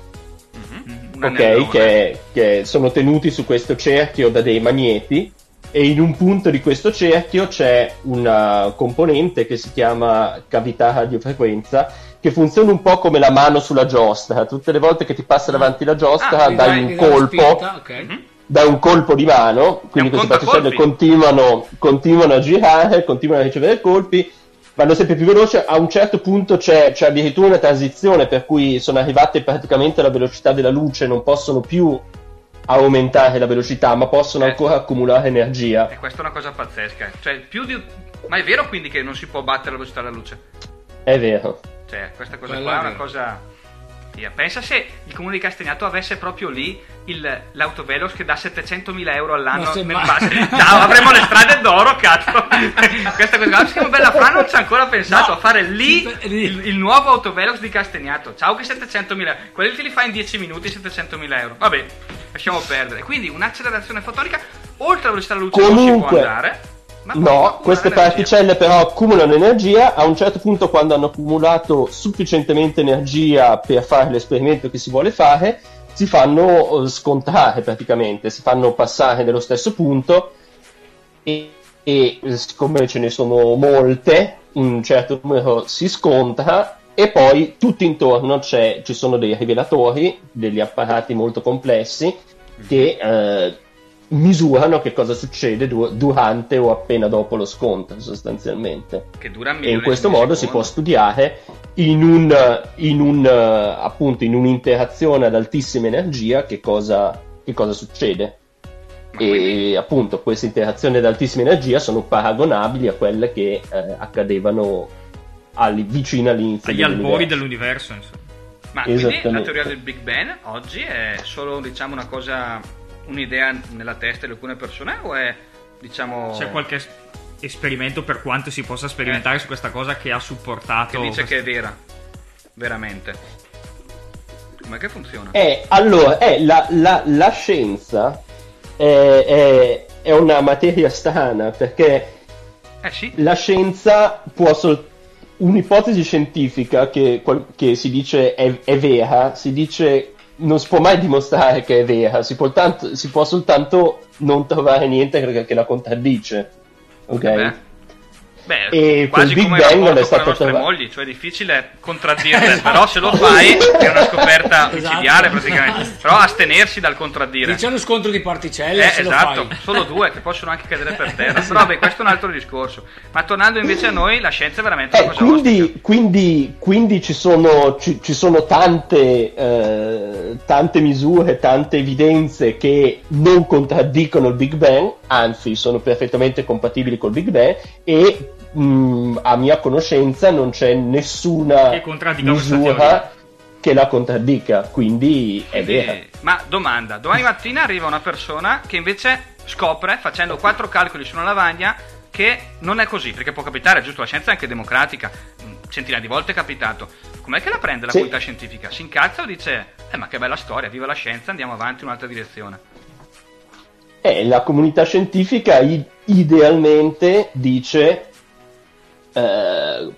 ok, che, che sono tenuti su questo cerchio da dei magneti e in un punto di questo cerchio c'è una componente che si chiama cavità radiofrequenza che funziona un po' come la mano sulla giostra. Tutte le volte che ti passa davanti la giostra Ah, dai un colpo spinta, ok. Mhm. da un colpo di mano, quindi queste particelle continuano, continuano a girare, continuano a ricevere colpi, vanno sempre più veloci, a un certo punto c'è, c'è addirittura una transizione per cui sono arrivate praticamente alla velocità della luce, non possono più aumentare la velocità, ma possono Eh. ancora accumulare energia. E questa è una cosa pazzesca. Cioè, più di. Ma è vero quindi che non si può battere la velocità della luce? È vero. Cioè, questa cosa Quella qua è è una cosa. Via. Pensa se il comune di Castagnato avesse proprio lì il, l'autovelox che dà 700.000 euro all'anno Ma nel mai- base. Ciao, avremo le strade d'oro, cazzo. [laughs] Questa cosa qua. Siamo bella Fra non ci ha ancora pensato No. a fare lì Sì, lì. il, il nuovo autovelox di Castagnato. Ciao che 700.000 Quelli te li fai in 10 minuti 700.000 euro. Vabbè, lasciamo perdere. Quindi un'accelerazione fotonica oltre la velocità della luce non si può Comunque- andare. No, queste energia. particelle però accumulano energia, a un certo punto quando hanno accumulato sufficientemente energia per fare l'esperimento che si vuole fare, si fanno eh, scontrare praticamente, si fanno passare nello stesso punto e, e siccome ce ne sono molte, un certo numero si scontra e poi tutto intorno c'è- ci sono dei rivelatori, degli apparati molto complessi che eh, misurano che cosa succede du- durante o appena dopo lo scontro sostanzialmente Che dura e in questo modo si secondo. può studiare in un, in un, appunto in un'interazione ad altissima energia che cosa, che cosa succede Ma e quindi- appunto queste interazioni ad altissima energia sono paragonabili a quelle che eh, accadevano alli- vicino all'inizio Agli albori dell'universo. insomma. Ma quindi la teoria del Big Bang oggi è solo diciamo una cosa, un'idea nella testa di alcune persone o è diciamo C'è qualche es- esperimento per quanto si possa sperimentare su questa cosa che ha supportato che dice questa- che è vera, veramente? Come che funziona? Eh, allora, eh, la, la- la scienza è, è- è una materia strana perché Eh sì, la scienza può sol- un'ipotesi scientifica che, che si dice è, è vera, si dice non si può mai dimostrare che è vera, si può, tanto- si può soltanto non trovare niente che, la contraddice. Ok? beh, beh E quasi come il Bang non è con stato le nostre trovato. mogli, cioè è difficile contraddirle, [laughs] però se lo fai è una scoperta Esatto. micidiale praticamente, però astenersi dal contraddire. C'è uno scontro di particelle, Eh, se esatto, lo fai. solo due che possono anche cadere per terra. Però vabbè, questo è un altro discorso. Ma tornando invece a noi, la scienza è veramente una Eh, cosa quindi, quindi, quindi ci sono, ci, ci sono tante, eh, tante misure, tante evidenze che non contraddicono il Big Bang, anzi sono perfettamente compatibili col Big Bang e mh, a mia conoscenza non c'è nessuna Che misura che la contraddica, quindi è vera. Ma domanda, domani mattina arriva una persona che invece scopre, facendo quattro calcoli su una lavagna, che non è così, perché può capitare, giusto? La scienza è anche democratica, mm, centinaia di volte è capitato. Com'è che la prende la Sì. comunità scientifica? Si incazza o dice, eh ma che bella storia, viva la scienza, andiamo avanti in un'altra direzione? Eh, la comunità scientifica idealmente dice eh,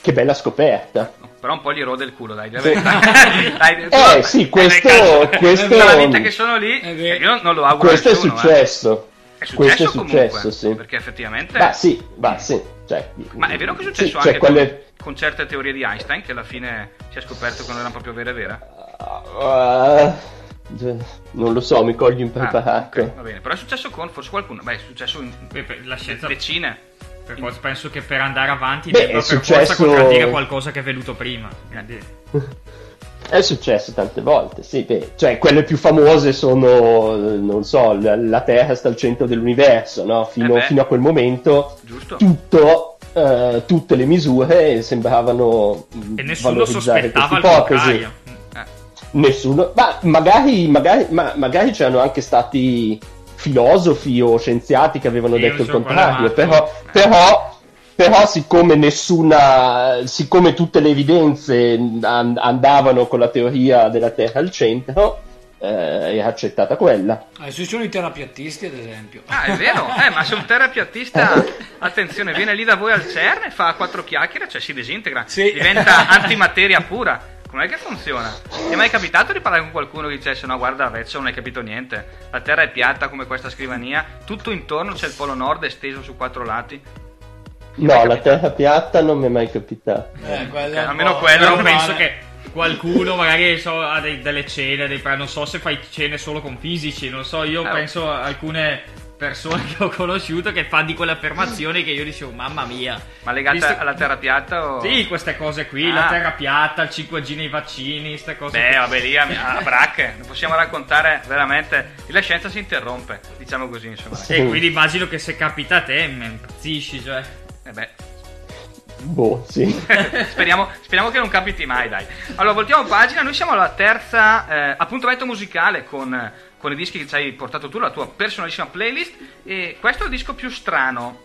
che bella scoperta. Però un po' gli rode il culo, dai. Sì. [laughs] dai Eh, tu- sì, eh, questo- cazzo, questo- la vita che sono lì, È eh, io non lo auguro Questo è nessuno, eh. successo. È successo Questo è comunque, successo, sì. perché effettivamente... Bah, sì, bah, sì. Cioè, Ma è vero che è sì, successo cioè, anche quelle- con, certe teorie di Einstein che alla fine si è scoperto che non erano proprio vere e vere? Ah, non lo so, mi cogli Ah, impreparato. ok, va bene, però è successo con forse qualcuno, beh è successo in Beh, la scienza decine. Per forza- penso che per andare avanti Beh, debba per forza successo- contraddire qualcosa che è venuto prima. [laughs] È successo tante volte, sì, beh, cioè quelle più famose sono, non so, la, la Terra sta al centro dell'universo, no? Fino, Eh fino a quel momento tutto, eh, tutte le misure sembravano mh, E nessuno sospettava il questa ipotesi. contrario. Eh, Nessuno, ma magari, magari, ma, magari c'erano anche stati filosofi o scienziati che avevano Sì, detto il contrario, però, però, però siccome nessuna, siccome tutte le evidenze an- andavano con la teoria della Terra al centro, eh, era accettata quella. Adesso ci sono i terapiattisti, ad esempio. Ah, è vero, eh, ma se un terapiattista, [laughs] attenzione, viene lì da voi al CERN e fa quattro chiacchiere, cioè si disintegra, Sì. diventa antimateria pura. Com'è che funziona? Ti è mai capitato di parlare con qualcuno che dicesse no guarda Vezzo non hai capito niente, la terra è piatta come questa scrivania, tutto intorno c'è il polo nord esteso su quattro lati? No, la Terra piatta non mi è mai capitata. Eh, quello Ok, è un almeno quello penso che qualcuno magari so, ha dei- delle cene, dei, non so se fai cene solo con fisici, non so, io Ah. penso a alcune persone che ho conosciuto che fanno di quelle affermazioni che io dicevo mamma mia. Ma legate Visto- alla terra piatta o... Sì, queste cose qui, Ah. la terra piatta, il 5G nei vaccini, queste cose Beh, qui. vabbè, lì a, a [laughs] bracche, non possiamo raccontare veramente. La scienza si interrompe, diciamo così, insomma. E quindi immagino che se capita a te mi impazzisci, cioè. Eh beh, Boh, sì. [laughs] speriamo, speriamo che non capiti mai, dai. Allora, voltiamo pagina. Noi siamo alla terza eh, appuntamento musicale con, con i dischi che ci hai portato tu, la tua personalissima playlist. E questo è il disco più strano,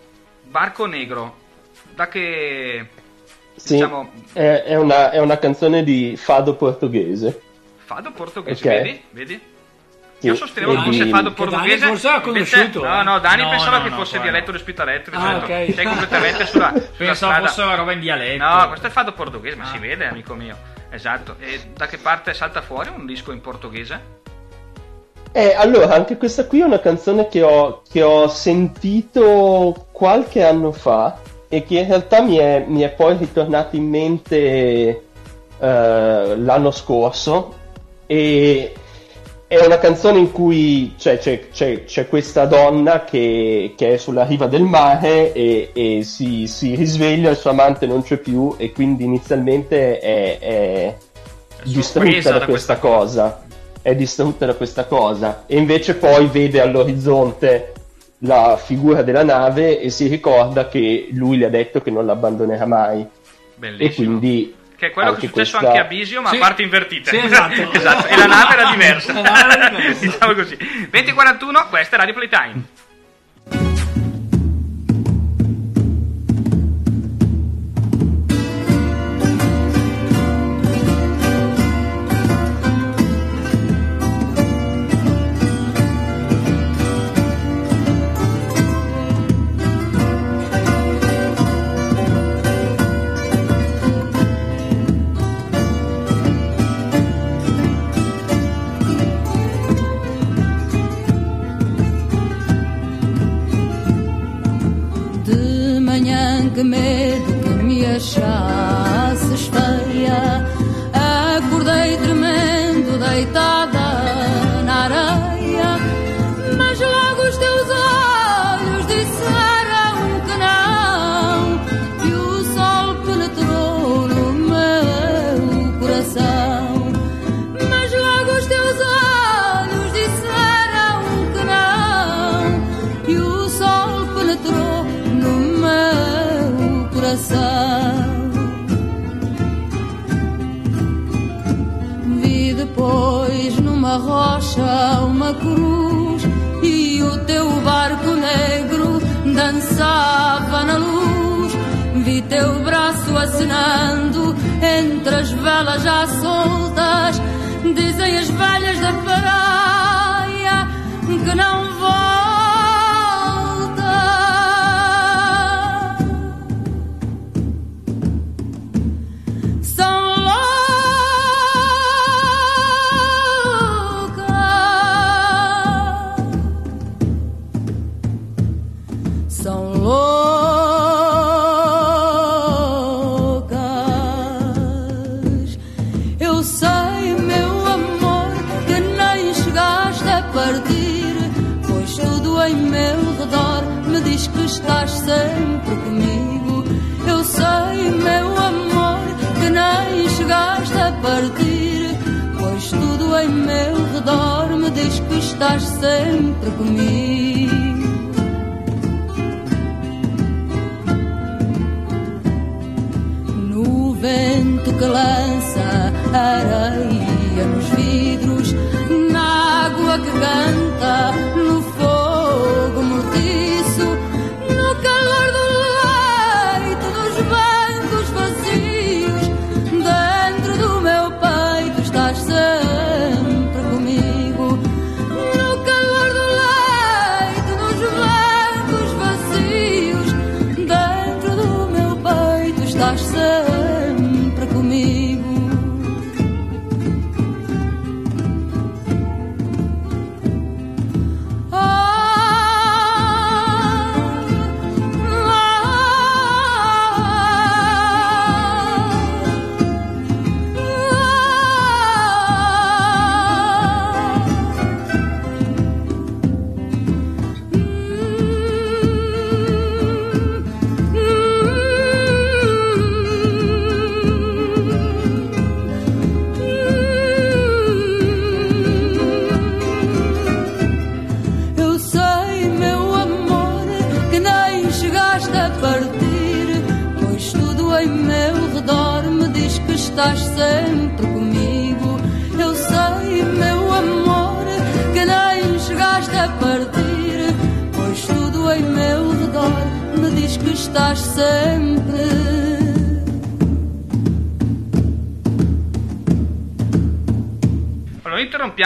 Barco Negro. Da che. Sì, Diciamo- è, è una, è una canzone di fado portoghese. Fado portoghese, Ok. vedi? Vedi? Sì, Io sostenevo che fosse di- fado che Dani portoghese. forse ha invece- conosciuto, No, eh. no, Dani No, pensava no, che no, fosse guarda. dialetto d'ospitaletto. Ah, ripeto. ok. Sei completamente sulla, sulla [laughs] Pensavo strada. fosse una roba in dialetto. No, questo è fado portoghese, ma Ah. si vede, amico mio. Esatto. E da che parte salta fuori un disco in portoghese? Eh, allora, anche questa qui è una canzone che ho, che ho sentito qualche anno fa e che in realtà mi è, mi è poi ritornata in mente eh, l'anno scorso. E è una canzone in cui c'è, c'è- c'è- c'è questa donna che, che è sulla riva del mare e, e si, si risveglia, il suo amante non c'è più e quindi inizialmente è, è distrutta da da questa questa cosa, è distrutta da questa cosa e invece poi vede all'orizzonte la figura della nave e si ricorda che lui le ha detto che non l'abbandonerà mai e Bellissimo. quindi Che è quello che è successo questa- anche a Bisio, ma Sì. a parti invertite. Sì, esatto. [laughs] Esatto, E la nave era diversa. La nave era diversa. [laughs] diciamo così. 2041, questa è Radio Playtime. Acenando entre as velas já soltas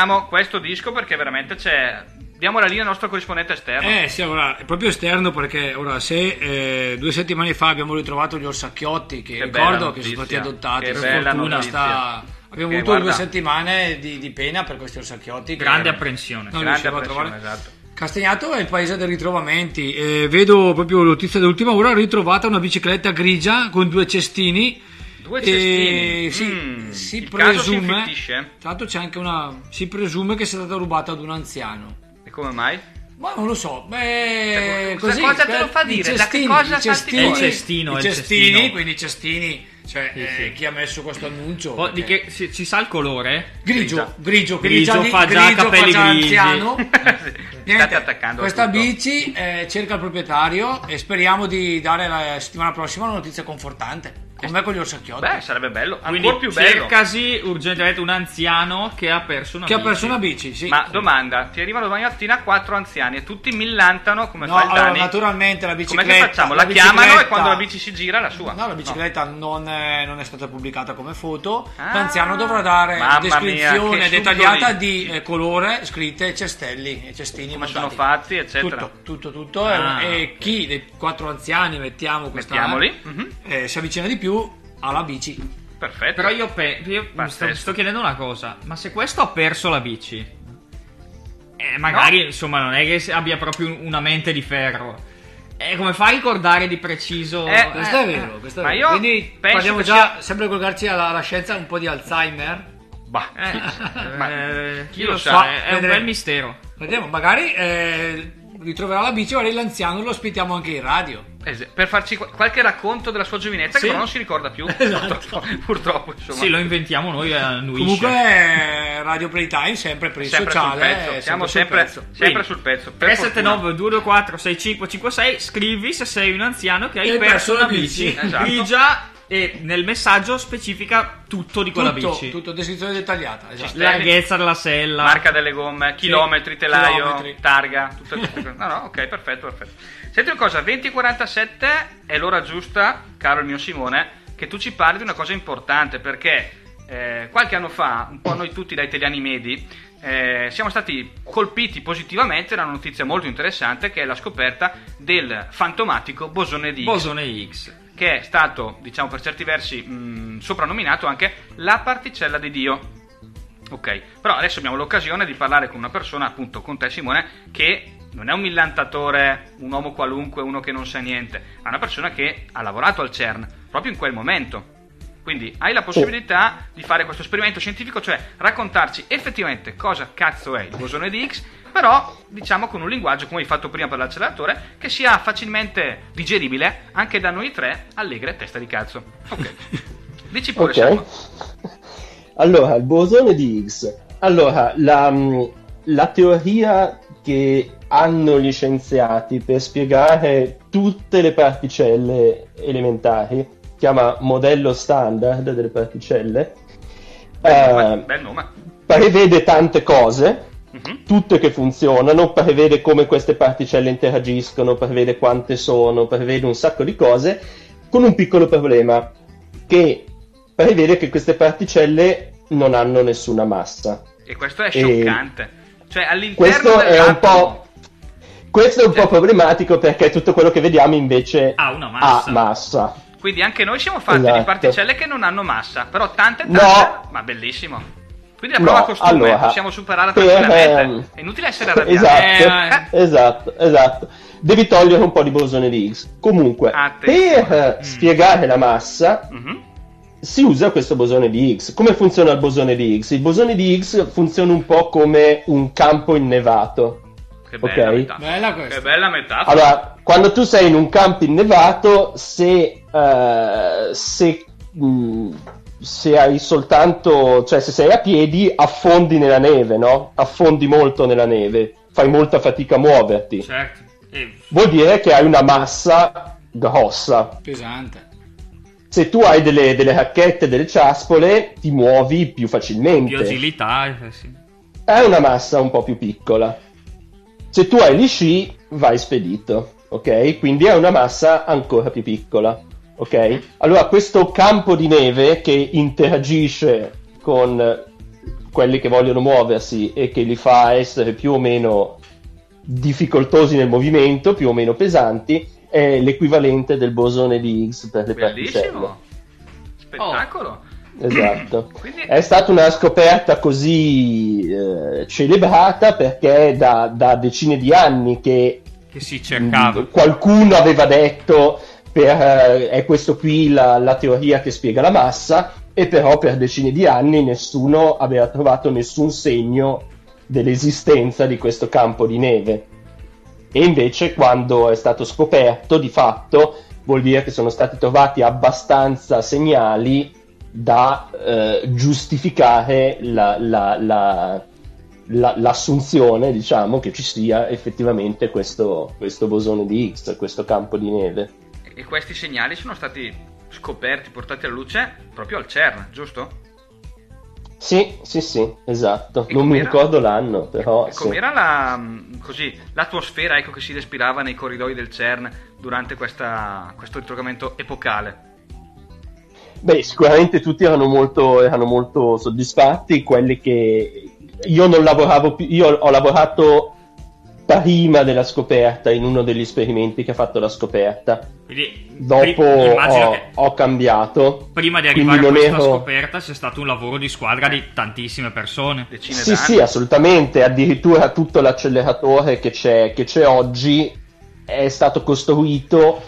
Interrompiamo questo disco perché veramente c'è. Diamo la linea al nostro corrispondente esterno. Eh sì, allora, è proprio esterno perché ora se eh, due settimane fa abbiamo ritrovato gli orsacchiotti che, Che ricordo che sono stati adottati, che per fortuna sta Abbiamo Che avuto guarda- due settimane di, di pena per questi orsacchiotti. che Grande apprensione. Non Grande apprensione, trovare. esatto. Castagnato è il paese dei ritrovamenti. Eh, vedo proprio notizia dell'ultima ora: ritrovata una bicicletta grigia con due cestini. Due E cestini. si, Mm, si si presume. Tra l'altro, c'è anche una. Si presume che sia stata rubata ad un anziano. E come mai? Ma non lo so, beh, Cioè, cosa- così, cosa te lo fa i dire? Da che cestini, cosa cestini, il cestino, i cestini, cestino. quindi cestini, cioè Sì, eh, sì. chi ha messo questo annuncio? Oh, di che si, ci sa il colore? Grigio, grigio, che Grigio dice di- fa già grigio capelli fa grigi. anziano. [laughs] State attaccando questa tutto. bici eh, cerca il proprietario e speriamo di dare la settimana prossima una notizia confortante. Come con gli orsacchiotti. Beh, sarebbe bello, Quindi ancora più bello. cercasi urgentemente un anziano che ha perso una che ha bici. perso una bici, sì. Ma domanda, ti arrivano domani mattina quattro anziani e tutti millantano come No, fa il allora, Dani? naturalmente la Come bicicletta. che facciamo? La, la chiamano e quando la bici si gira la sua. No, la bicicletta Non, è, non è stata pubblicata come foto. Ah, L'anziano dovrà dare mamma descrizione mia, dettagliata di eh, colore, scritte, cestelli e cestini. Come montati. sono fatti, eccetera. Tutto, tutto, tutto. Ah. E, e chi dei quattro anziani, mettiamo questa, Mettiamoli. Mhm. eh, si avvicina di più alla bici. Perfetto. Però io, pe- io sto, sto chiedendo una cosa, ma se questo ha perso la bici, eh, magari insomma non è che abbia proprio un- una mente di ferro. E come fa a ricordare di preciso? Eh, Questo è vero, questo è ma vero. io Quindi penso parliamo già, sia- sempre collegarci alla, alla scienza, un po' di Alzheimer. Bah. Eh, Ma eh, chi chi lo lo sa? sa? È, è un bel mistero. Vediamo, magari eh, ritroverà la bici, magari l'anziano lo ospitiamo anche in radio. Per farci qu- qualche racconto della sua giovinezza Sì. che però non si ricorda più. [laughs] Esatto. Purtroppo, purtroppo, insomma. Sì, lo inventiamo noi a Nuisce. Comunque Radio Playtime sempre per il sempre sociale, sul pezzo. sul sempre, pezzo. sempre sul pezzo. Per 379 224 6556 scrivi se sei un anziano che hai E perso perso una la bici bici. Esatto. grigia e nel messaggio specifica tutto di quella tutto, bici tutto, descrizione dettagliata. Esatto. larghezza della sella Marca delle gomme, chilometri, telaio, chilometri. targa, [laughs] queste cose. No, no, ok, perfetto, perfetto. Senti una cosa, 20.47 è l'ora giusta, caro il mio Simone, che tu ci parli di una cosa importante perché eh, qualche anno fa, un po' noi tutti da italiani medi, eh, siamo stati colpiti positivamente da una notizia molto interessante che è la scoperta del fantomatico bosone di Higgs bosone X che è stato, diciamo per certi versi, mh, soprannominato anche la particella di Dio. Ok, però adesso abbiamo l'occasione di parlare con una persona, appunto con te Simone, che non è un millantatore, un uomo qualunque, uno che non sa niente, ma una persona che ha lavorato al CERN proprio in quel momento. Quindi hai la possibilità di fare questo esperimento scientifico, cioè raccontarci effettivamente cosa cazzo è il bosone di Higgs, però diciamo con un linguaggio come hai fatto prima per l'acceleratore, che sia facilmente digeribile anche da noi tre allegre testa di cazzo. Ok. [laughs] Dici pure, Ok. Simone. Allora, il bosone di Higgs. Allora, la, la teoria che hanno gli scienziati per spiegare tutte le particelle elementari, chiama modello standard delle particelle, Bel nome, eh, bel nome. prevede tante cose, Mhm. tutte che funzionano, prevede come queste particelle interagiscono, prevede quante sono, prevede un sacco di cose, con un piccolo problema, che prevede che queste particelle non hanno nessuna massa. E questo è E- scioccante. Cioè all'interno Questo è un po'... Questo è un po' problematico perché tutto quello che vediamo invece Ha una massa. ha massa. Quindi anche noi siamo fatti di Esatto. particelle che non hanno massa, però tante tante, No. ma bellissimo. Quindi la prova No, costume, allora, possiamo superarla per, tranquillamente. ehm, È inutile essere arrabbiati. Esatto, Eh, esatto, esatto. Devi togliere un po' di bosone di Higgs. Comunque, Attenzione. per eh, spiegare la massa mhm. si usa questo bosone di Higgs. Come funziona il bosone di Higgs? Il bosone di Higgs funziona un po' come un campo innevato. Che bella Ok. metafora. Bella questa. Che bella metafora. Allora, quando tu sei in un campo innevato, se, eh, se, mh, se hai soltanto, cioè se sei a piedi, affondi nella neve, no? Affondi molto nella neve, fai molta fatica a muoverti. certo e Vuol dire che hai una massa grossa. Pesante. Se tu hai delle, delle racchette, delle ciaspole, ti muovi più facilmente. più agilità eh, sì. è una massa un po' più piccola. Se tu hai gli sci, vai spedito, ok? Quindi è una massa ancora più piccola, ok? Allora, questo campo di neve che interagisce con quelli che vogliono muoversi e che li fa essere più o meno difficoltosi nel movimento, più o meno pesanti, è l'equivalente del bosone di Higgs per le particelle. Bellissimo. Spettacolo. Esatto. [clears throat] Quindi- È stata una scoperta così eh, celebrata perché da, da decine di anni che Che si cercava. Mm, qualcuno aveva detto per, eh, è questo qui la, la teoria che spiega la massa e però per decine di anni nessuno aveva trovato nessun segno dell'esistenza di questo campo di neve e invece quando è stato scoperto di fatto vuol dire che sono stati trovati abbastanza segnali da eh, giustificare la- la- la- la- l'assunzione, diciamo, che ci sia effettivamente questo, questo bosone di Higgs, questo campo di neve. E questi segnali sono stati scoperti, portati alla luce proprio al CERN, giusto? Sì, sì, sì, esatto. E Non mi com'era? ricordo l'anno, però E sì. com'era la, mh, così, l'atmosfera ecco, che si respirava nei corridoi del CERN durante questa- questo interrogamento epocale? Beh, sicuramente tutti erano molto, erano molto soddisfatti, quelli che io non lavoravo più, io ho lavorato prima della scoperta in uno degli esperimenti che ha fatto la scoperta. Quindi, Dopo ho, ho cambiato. prima di arrivare a questa ero- scoperta sia stato un lavoro di squadra di tantissime persone. Decine Sì, d'anni? sì, assolutamente. Addirittura tutto l'acceleratore che c'è, che c'è oggi è stato costruito,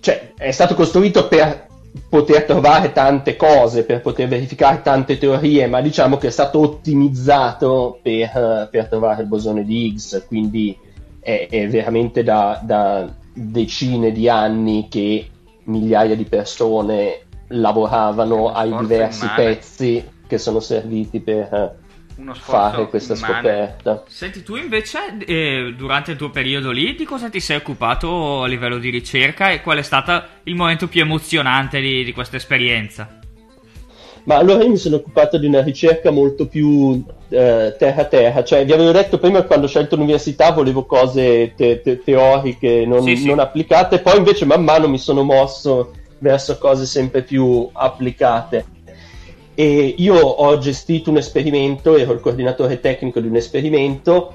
cioè è stato costruito per poter trovare tante cose, per poter verificare tante teorie, ma diciamo che è stato ottimizzato per, per trovare il bosone di Higgs, quindi è, è veramente da, da decine di anni che migliaia di persone lavoravano ai diversi pezzi che sono serviti per Uno sforzo fare questa immane. scoperta. Senti, tu invece, eh, durante il tuo periodo lì, di cosa ti sei occupato a livello di ricerca e qual è stato il momento più emozionante di, di questa esperienza? Ma allora io mi sono occupato di una ricerca molto più eh, terra-terra, cioè vi avevo detto prima che quando ho scelto l'università volevo cose te- te- teoriche, non, Sì, sì. non applicate, poi invece man mano mi sono mosso verso cose sempre più applicate. E io ho gestito un esperimento, ero il coordinatore tecnico di un esperimento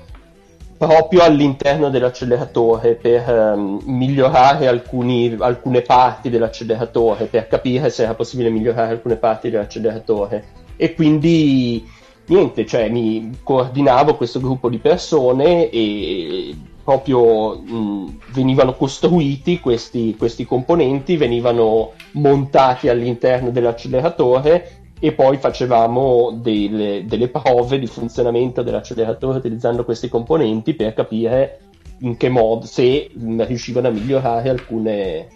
proprio all'interno dell'acceleratore per ehm, migliorare alcuni- alcune parti dell'acceleratore, per capire se era possibile migliorare alcune parti dell'acceleratore. E quindi niente, cioè mi coordinavo questo gruppo di persone e proprio mh, venivano costruiti questi, questi componenti, venivano montati all'interno dell'acceleratore e poi facevamo delle, delle prove di funzionamento dell'acceleratore utilizzando questi componenti per capire in che modo, se riuscivano a migliorare alcune,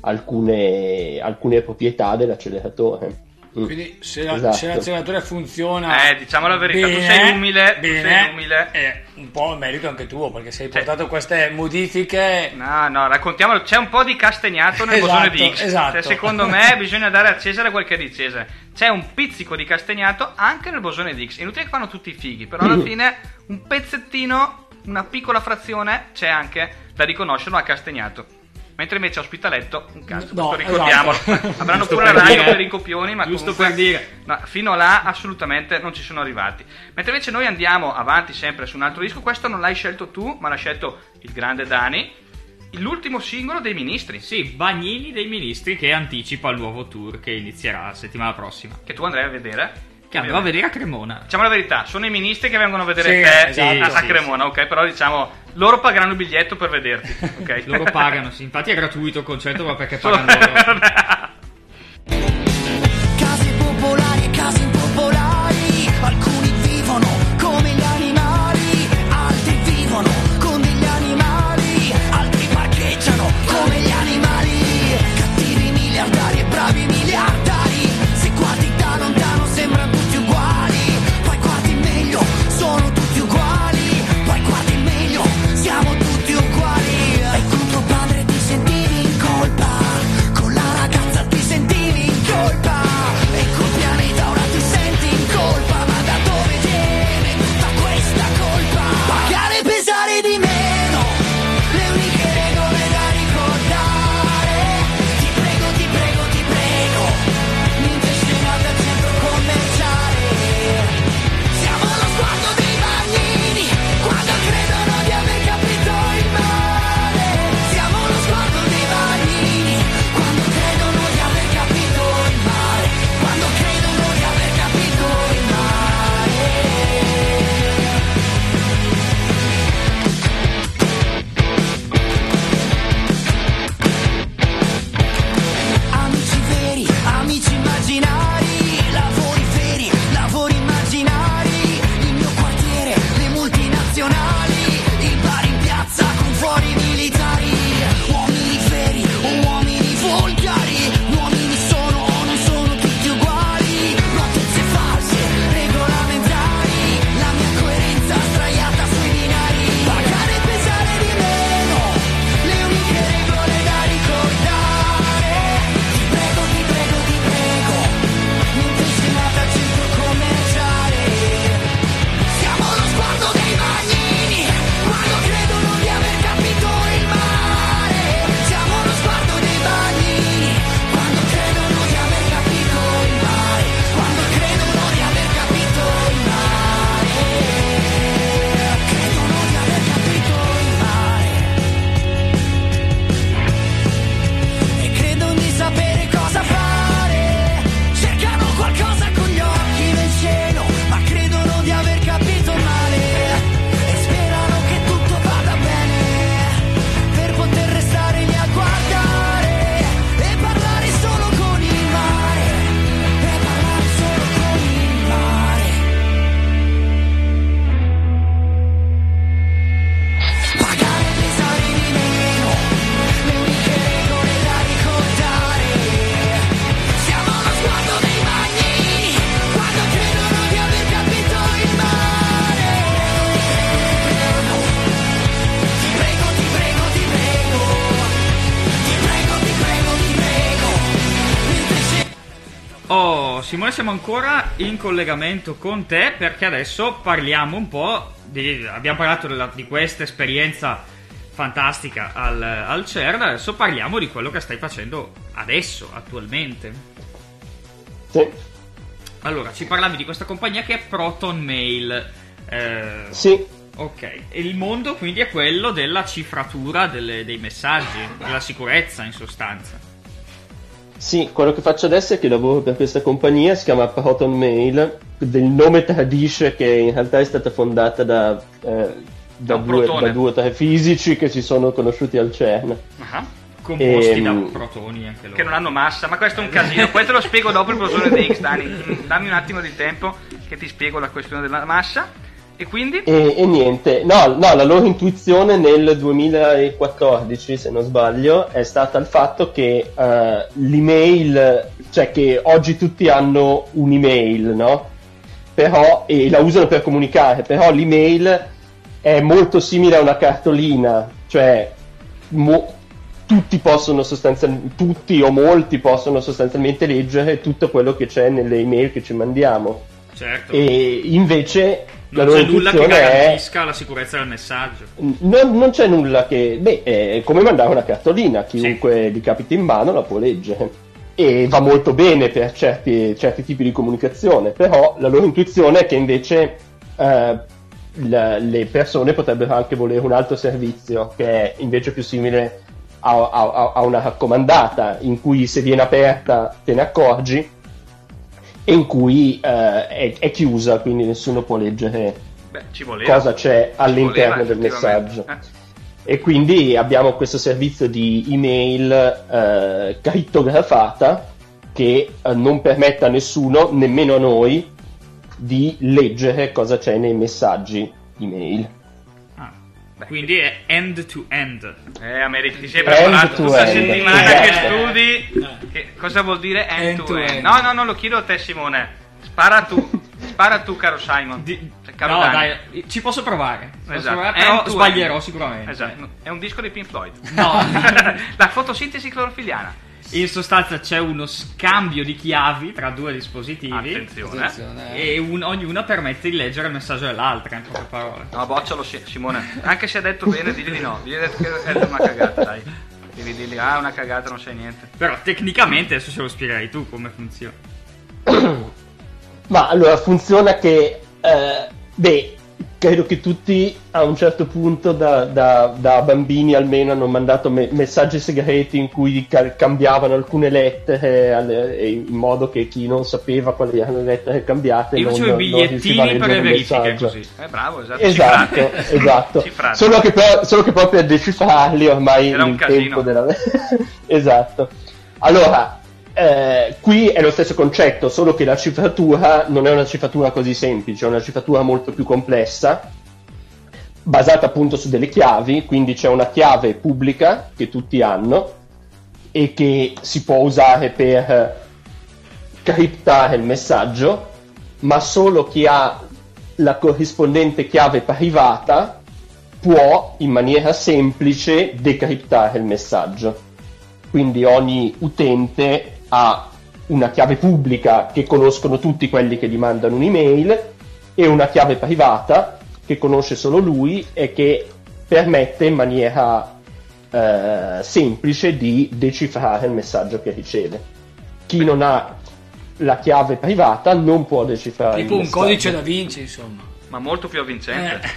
alcune, alcune proprietà dell'acceleratore. Mm. Quindi se, la- Esatto. se l'acceleratore funziona Eh, diciamo la verità, tu bene, sei umile, tu bene, sei umile. è un po' il merito anche tuo perché se hai Sì. portato queste modifiche No, no, raccontiamolo. C'è un po' di castagnato nel Esatto, bosone di Higgs. esatto. Cioè, secondo me [laughs] bisogna dare a Cesare quel che è di Cesare. C'è un pizzico di castagnato anche nel bosone di. È inutile che fanno tutti i fighi, però alla fine un pezzettino, una piccola frazione c'è anche da riconoscerlo a castagnato. Mentre invece a Ospitaletto, un cazzo, No, questo ricordiamolo. esatto. [laughs] Avranno pure la radio per i copioni, ma Giusto comunque- per dire. No, fino là assolutamente non ci sono arrivati. Mentre invece noi andiamo avanti sempre su un altro disco, questo non l'hai scelto tu, ma l'ha scelto il grande Dani, l'ultimo singolo dei ministri, Sì, Bagnini dei Ministri che anticipa il nuovo tour che inizierà la settimana prossima. che tu andrai a vedere. Che andrò a vedere a Cremona. Diciamo la verità, sono i ministri che vengono a vedere Sì, te esatto, a, a sì, Cremona, ok? Però diciamo, loro pagheranno il biglietto per vederti, [laughs] ok? Loro pagano, sì. Infatti è gratuito il concerto ma perché pagano loro. [laughs] siamo ancora in collegamento con te perché adesso parliamo un po'. Di, abbiamo parlato della- di questa esperienza fantastica al, al CERN, adesso parliamo di quello che stai facendo adesso, attualmente. Sì. Allora, ci parlavi di questa compagnia che è Proton Mail. Eh, Sì, Ok, e il mondo quindi è quello della cifratura delle- dei messaggi, della sicurezza in sostanza. Sì, quello che faccio adesso è che lavoro per questa compagnia, si chiama Proton Mail, del nome tradisce che in realtà è stata fondata da, eh, da, due, da due o tre fisici che si sono conosciuti al CERN. Ah, Composti da Ehm, protoni anche loro. Che non hanno massa, ma questo è un casino. Te lo spiego dopo il bosone di Higgs, Dani. Mm, Dammi un attimo di tempo che ti spiego la questione della massa. E quindi? E, e niente, no, no, la loro intuizione nel 2014, se non sbaglio, è stata il fatto che eh, l'email, cioè che oggi tutti hanno un'email, no? Però, e la usano per comunicare, però l'email è molto simile a una cartolina, cioè mo- tutti possono sostanzialmente, tutti o molti possono sostanzialmente leggere tutto quello che c'è nelle email che ci mandiamo. Certo. E invece non c'è nulla che intuizione è garantisca la sicurezza del messaggio. non, non c'è nulla che. Beh, è come mandare una cartolina, chiunque gli capiti in mano la può leggere. E va molto bene per certi, certi tipi di comunicazione, però la loro intuizione è che invece eh, la- le persone potrebbero anche volere un altro servizio che è invece più simile a, a- a una raccomandata, in cui se viene aperta te ne accorgi in cui eh, è, è chiusa, quindi nessuno può leggere Beh, voleva. cosa c'è all'interno voleva, del messaggio. Eh. E quindi abbiamo questo servizio di email eh, crittografata che eh, non permette a nessuno, nemmeno a noi, di leggere cosa c'è nei messaggi email. Quindi è end to end. Eh, America, ti sei la end. settimana Esatto. che studi. Che cosa vuol dire end, End to to end? end. No, no, no, lo chiedo a te, Simone. Spara tu, spara tu, caro Simon. Di- Cioè, caro no, Dani. dai, ci posso provare. Ci posso Esatto. provare, però to sbaglierò end. sicuramente. Esatto. È un disco di Pink Floyd. No. [laughs] la fotosintesi clorofiliana. In sostanza c'è uno scambio di chiavi tra due dispositivi Attenzione. Attenzione, eh. e un- ognuna permette di leggere il messaggio dell'altra, in poche parole. No, boccialo Si- Simone. Anche se ha detto bene, digli di no. Digli che è una cagata, dai. Devi dirgli, ah, una cagata, non sai niente. Però tecnicamente adesso ce lo spiegherai tu come funziona. [coughs] Ma allora funziona che, eh, beh, credo che tutti a un certo punto da, da- da bambini almeno hanno mandato me- messaggi segreti in cui ca- cambiavano alcune lettere alle- in modo che chi non sapeva quali erano le lettere cambiate Io non, facevo i bigliettini per le verifiche così. Eh, bravo, esatto. Esatto, [laughs] esatto. Solo che, però- solo che proprio a decifrarli ormai Era un il tempo della... [laughs] esatto. Allora, eh, qui è lo stesso concetto, solo che la cifratura non è una cifratura così semplice, è una cifratura molto più complessa, basata appunto su delle chiavi, quindi c'è una chiave pubblica che tutti hanno e che si può usare per eh, criptare il messaggio, ma solo chi ha la corrispondente chiave privata può in maniera semplice decriptare il messaggio. Quindi ogni utente ha una chiave pubblica che conoscono tutti quelli che gli mandano un'email e una chiave privata che conosce solo lui e che permette in maniera eh, semplice di decifrare il messaggio che riceve. Chi non ha la chiave privata non può decifrare Tipo il un messaggio. codice da Vinci, insomma. ma molto più avvincente.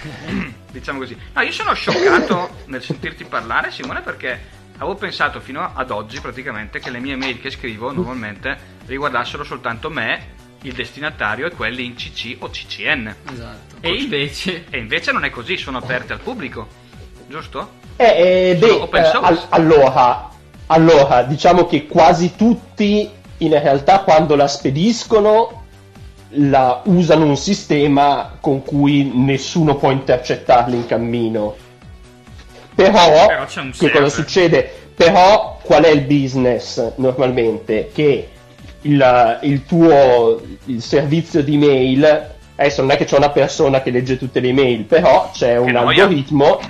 diciamo così. No, io sono scioccato nel sentirti parlare, Simone, perché avevo pensato fino ad oggi praticamente che le mie mail che scrivo normalmente riguardassero soltanto me, il destinatario e quelli in CC o CCN. Esatto. E invece E invece non è così, sono aperte al pubblico, giusto? Eh, eh, beh, eh, source. al- allora, allora, diciamo che quasi tutti in realtà quando la spediscono la usano un sistema con cui nessuno può intercettarli in cammino. Però, Però c'è un che cosa succede? Però qual è il business normalmente? Che il, il tuo il servizio di mail adesso non è che c'è una persona che legge tutte le mail, però c'è un algoritmo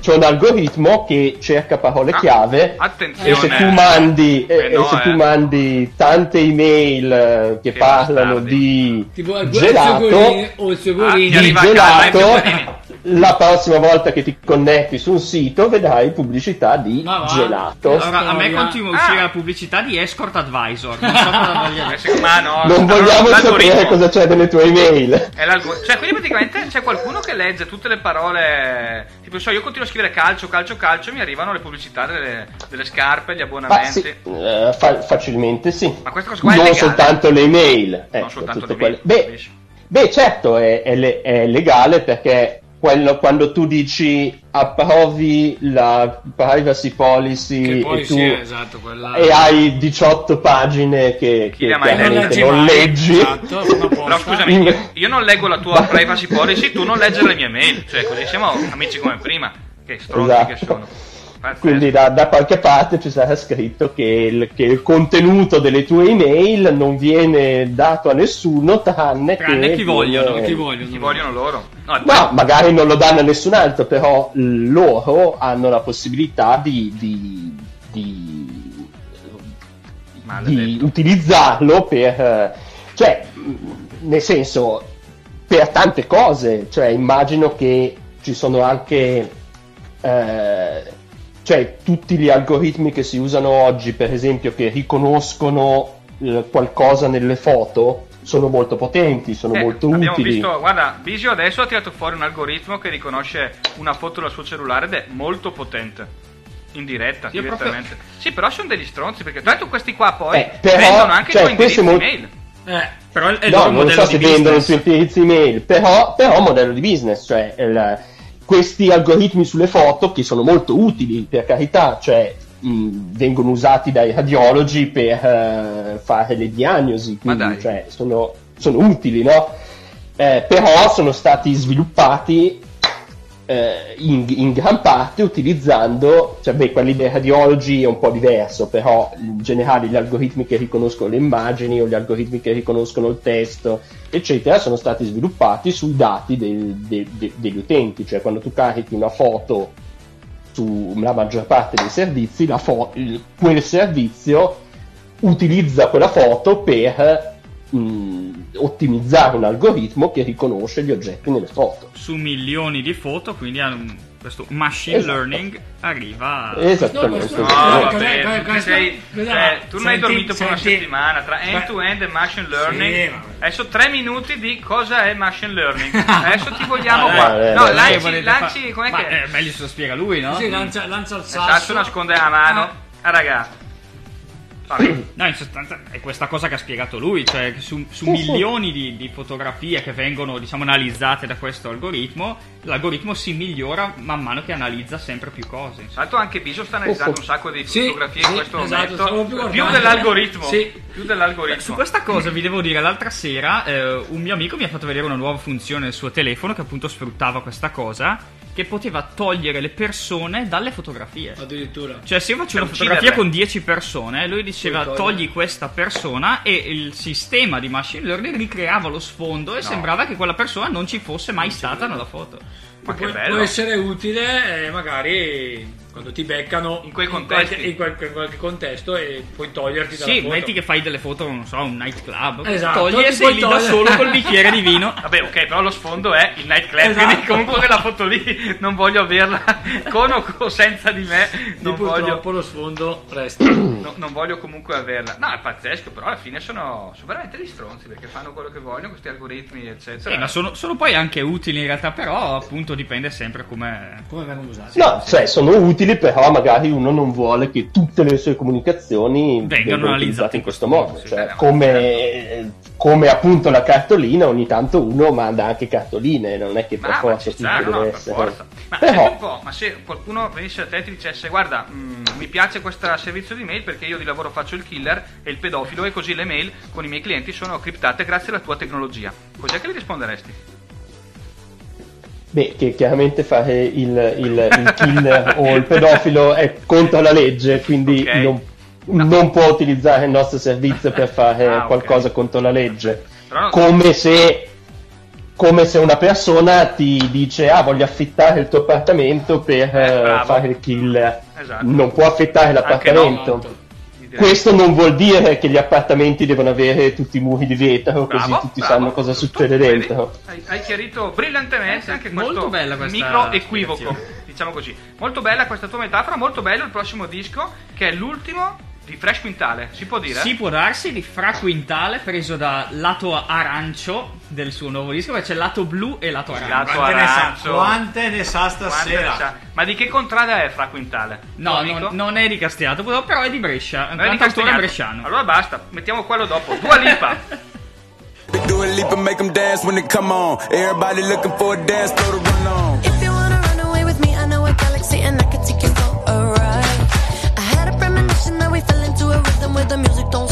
c'è un algoritmo che cerca parole Ah, chiave e se tu mandi, e- Eh, no, e se tu eh. mandi tante email eh, che, Che parlano bastardi. di Tipo gelato, o il Segolini. Ah, di gelato, eh, la prossima volta che ti connetti su un sito vedrai pubblicità di va. gelato. Allora, a me continua a uscire Ah. la pubblicità di Escort Advisor. Non so cosa voglia dire. sì, [laughs] ma no, non vogliamo sapere cosa c'è nelle tue email. è Cioè, quindi praticamente c'è qualcuno che legge tutte le parole. Tipo, so, io continuo a scrivere calcio, calcio, calcio, e mi arrivano le pubblicità delle, delle scarpe, gli Ma abbonamenti. sì, eh, fa- facilmente sì. Ma questa cosa qua è non legale? soltanto le email. ecco, soltanto tutte le quelle- email, Beh, beh, certo, è, è le- è legale perché quello- quando tu dici approvi la privacy policy Che e tu sì, esatto, quella... e hai 18 pagine che, che le ha mai chiaramente lette? non leggi. Esatto. Però scusami, io, io non leggo la tua [laughs] privacy policy, tu non leggere le mie mail. Cioè, così siamo amici come prima. Che stronzi Esatto. che sono. Pazzesco. Quindi da, da qualche parte ci sarà scritto che il, che il contenuto delle tue email non viene dato a nessuno tranne, Tranne che chi vogliono, viene- Chi vogliono? Chi vogliono loro. No, No, magari non lo danno a nessun altro, però loro hanno la possibilità di, di, di, di utilizzarlo per, cioè, nel senso, per tante cose. Cioè, immagino che ci sono anche, eh, cioè, tutti gli algoritmi che si usano oggi, per esempio, che riconoscono eh, qualcosa nelle foto, sono molto potenti, sono Eh, molto abbiamo utili. visto, guarda, Bisio adesso ha tirato fuori un algoritmo che riconosce una foto dal suo cellulare ed è molto potente. In diretta, Io direttamente. Sì, però sono degli stronzi perché tanto questi qua poi Eh, però, vendono anche cioè, i tuoi questo indirizzi è molto- mail. Eh, Però è il no, loro non modello so se di vendono il business. tuo indirizzo email, però, però modello di business, cioè il- questi algoritmi sulle foto che sono molto utili, per carità, cioè mh, vengono usati dai radiologi per eh, fare le diagnosi, Ma quindi dai. cioè, sono, sono utili, no? Eh, però sono stati sviluppati eh, in, in gran parte utilizzando, cioè beh, quelli dei radiologi è un po' diverso, però in generale gli algoritmi che riconoscono le immagini o gli algoritmi che riconoscono il testo, eccetera, sono stati sviluppati sui dati del- de- de- degli utenti, cioè quando tu carichi una foto sulla maggior parte dei servizi, fo- quel servizio utilizza quella foto per mh, ottimizzare un algoritmo che riconosce gli oggetti nelle foto. Su milioni di foto, quindi hanno un- questo machine Esatto. learning arriva... Esattamente. No, No, Eh, vabbè, cos'è- tu, sei- cioè, tu non hai senti- dormito per una settimana tra end-to-end e machine learning. Sì. Adesso tre minuti di cosa è machine learning. [laughs] Adesso ti vogliamo Vabbè, qua. vabbè, No, vabbè. lanci, lanci, fa- com'è Ma che è? è meglio se lo spiega lui, no? Sì, lancia, lancia il Il sasso. sasso nasconde la mano. Ah, raga. Vabbè. No, in sostanza è questa cosa che ha spiegato lui, cioè su, su milioni di, di fotografie che vengono diciamo analizzate da questo algoritmo, l'algoritmo si migliora man mano che analizza sempre più cose. Tra l'altro anche Bisio sta analizzando un sacco di Sì, fotografie sì, in questo esatto, momento. più Più, dell'algoritmo. Sì. Più dell'algoritmo. Su questa cosa vi devo dire, l'altra sera eh, un mio amico mi ha fatto vedere una nuova funzione nel suo telefono che appunto sfruttava questa cosa, che poteva togliere le persone dalle fotografie. Addirittura. Cioè, se io faccio una fotografia ucciderle. con 10 persone, lui diceva togli questa persona e il sistema di machine learning ricreava lo sfondo e sembrava che quella persona non ci fosse mai stata nella foto. Ma che può, bello. può essere utile eh, magari quando ti beccano In quei contesti. qualche, in quel- in qualche contesto e puoi toglierti dalla Sì, foto. metti che fai delle foto, non so, un nightclub, Esatto, togli e sei lì da solo col bicchiere di vino. [laughs] Vabbè, ok, però lo sfondo è il nightclub, Esatto. quindi comunque quella foto lì non voglio averla con o senza di me, non purtroppo voglio, lo sfondo resta. [coughs] no- non voglio comunque averla. No, è pazzesco, però alla fine sono, sono veramente degli stronzi perché fanno quello che vogliono, questi algoritmi, eccetera. Sì, ma sono, sono poi anche utili in realtà, però appunto dipende sempre come... Come vengono usati? No, cioè sono utili, però magari uno non vuole che tutte le sue comunicazioni vengano analizzate in questo modo. sì, Cioè, come, come appunto la cartolina, ogni tanto uno manda anche cartoline, non è che per Ma, forza ci tutto no, no, deve per essere. forza. Ma Però, un po', ma se qualcuno venisse a te e ti dicesse guarda, mm, mi piace questo servizio di mail perché io di lavoro faccio il killer e il pedofilo e così le mail con i miei clienti sono criptate grazie alla tua tecnologia. Cos'è che gli risponderesti? Beh, che chiaramente fare il, il- il killer o il pedofilo è contro la legge, quindi Ok. non, non può utilizzare il nostro servizio per fare [laughs] Ah, qualcosa contro la legge. Però come se come se una persona ti dice ah voglio affittare il tuo appartamento per Eh, eh, fare il killer Esatto. non può affittare l'appartamento no. Questo non vuol dire che gli appartamenti devono avere tutti i muri di vetro così Bravo, tutti bravo. sanno cosa succede dentro Hai, hai chiarito brillantemente anche molto questo bella questa micro equivoco, diciamo così. Molto bella questa tua metafora, molto bello il prossimo disco che è l'ultimo di Fresh Quintale, si può dire? Si può darsi di Fra Quintale preso da lato arancio del suo nuovo disco, perché c'è lato blu e lato arancio. Lato Quante ne, sa, arancio. quante ne sa stasera? ne sa? Ma di che contrada è Fra Quintale? No, non, non è di Castiato, però è di Brescia, un Non è di cantautore bresciano. Allora basta, mettiamo quello dopo. Dua Lipa. Do a leap and make them dance when they come on. Everybody looking for a dance, throw the run on. If you wanna run away with me, I know a galaxy and I can take you a rhythm where the music don't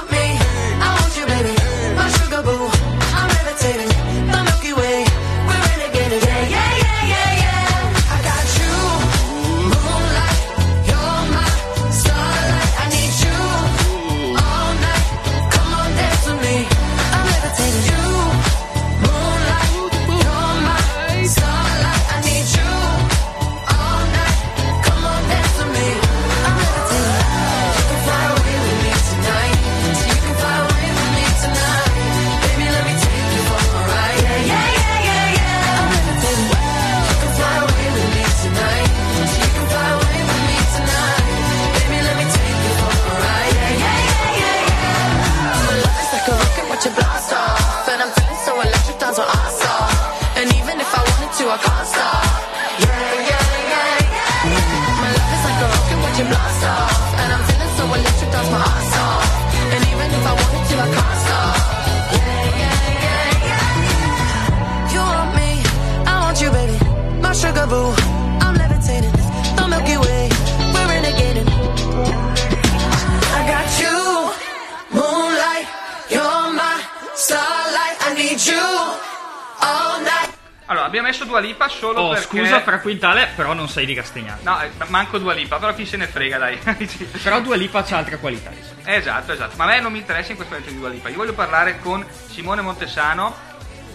Quintale, però non sei di Castagnato. No, eh, manco Dua Lipa, però chi se ne frega, dai. [laughs] Però Dua Lipa c'ha altre qualità. insomma. esatto, esatto. Ma a me non mi interessa in questo momento di Dua Lipa. Io voglio parlare con Simone Montesano.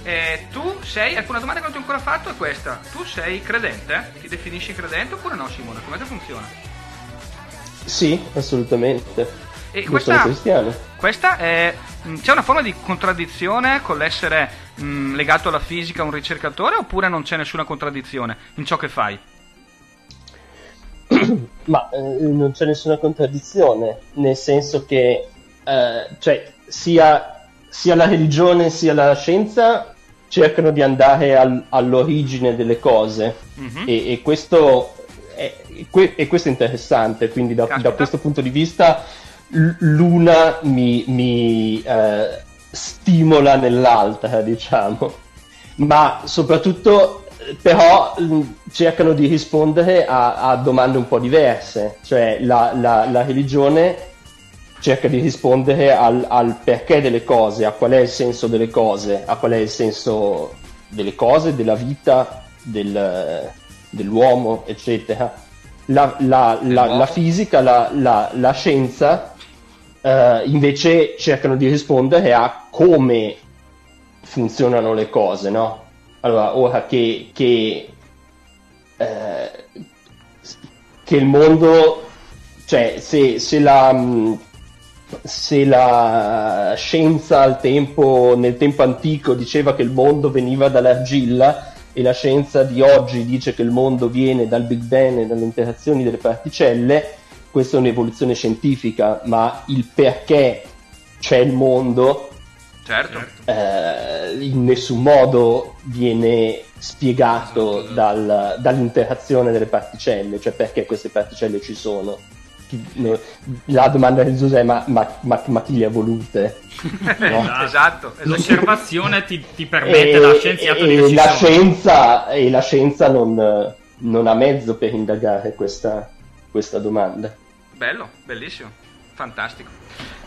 Eh, tu sei, ecco una domanda che non ti ho ancora fatto è questa. Tu sei credente? Ti definisci credente oppure no Simone? Come funziona? sì assolutamente E io questa- sono cristiano Questa è. mh, C'è una forma di contraddizione con l'essere mh, legato alla fisica un ricercatore oppure non c'è nessuna contraddizione in ciò che fai? [clears throat] Ma eh, non c'è nessuna contraddizione, nel senso che eh, cioè, sia, sia la religione sia la scienza cercano di andare al- all'origine delle cose Mhm. e, e questo è, e questo è interessante, quindi da, da questo punto di vista l'una mi, mi, eh, stimola nell'altra, diciamo. Ma soprattutto eh, però mh, cercano di rispondere a, a domande un po' diverse, cioè la, la- la religione cerca di rispondere al, al perché delle cose, a qual è il senso delle cose, a qual è il senso delle cose, della vita, del- dell'uomo, eccetera. La, la- la- la fisica, la, la- la scienza eh, invece cercano di rispondere a come funzionano le cose, no? Allora, ora che, che, eh, che il mondo, cioè se, se la, se la scienza tempo, nel tempo antico diceva che il mondo veniva dall'argilla e la scienza di oggi dice che il mondo viene dal Big Bang e dalle interazioni delle particelle, questa è un'evoluzione scientifica, ma il perché c'è il mondo Certo. eh, in nessun modo viene spiegato dal- dall'interazione delle particelle, cioè perché queste particelle ci sono. La domanda di Giuseppe è ma, ma- ma- ma chi le ha volute? [laughs] No? esatto, esatto. L'osservazione ti, ti permette E- da scienziato e di la scienza, e la scienza non, non ha mezzo per indagare questa, questa domanda. Bello, bellissimo, fantastico.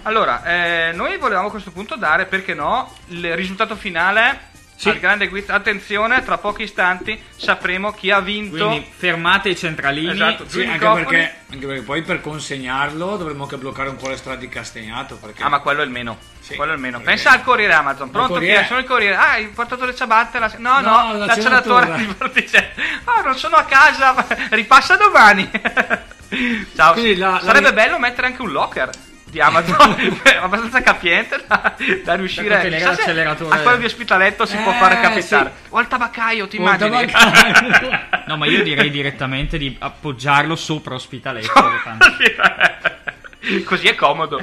Allora, eh, noi volevamo a questo punto dare, perché no, il risultato finale al grande quiz. Attenzione, tra pochi istanti sapremo chi ha vinto. Quindi fermate i centralini. Esatto, Sì, anche perché, anche perché poi per consegnarlo dovremmo anche bloccare un po' le strade di Castagnato. Perché... Ah, ma quello è il meno. Sì, quello è il meno. perché- Pensa al corriere Amazon. Pronto? Corriere- Chi è? Sono il corriere. Ah, hai portato le ciabatte? La... No, no, No, la celatura. di Porticello. Ah, non sono a casa. Ripassa domani. [laughs] Ciao. La- la- Sarebbe bello mettere anche un locker di Amazon [laughs] abbastanza capiente da, da riuscire Da se l'acceleratore. a quello di ospitaletto si può Eh, fare capitare sì. o al tabaccaio ti O immagini tabaccaio. [laughs] No, ma io direi direttamente di appoggiarlo sopra ospitaletto. così è comodo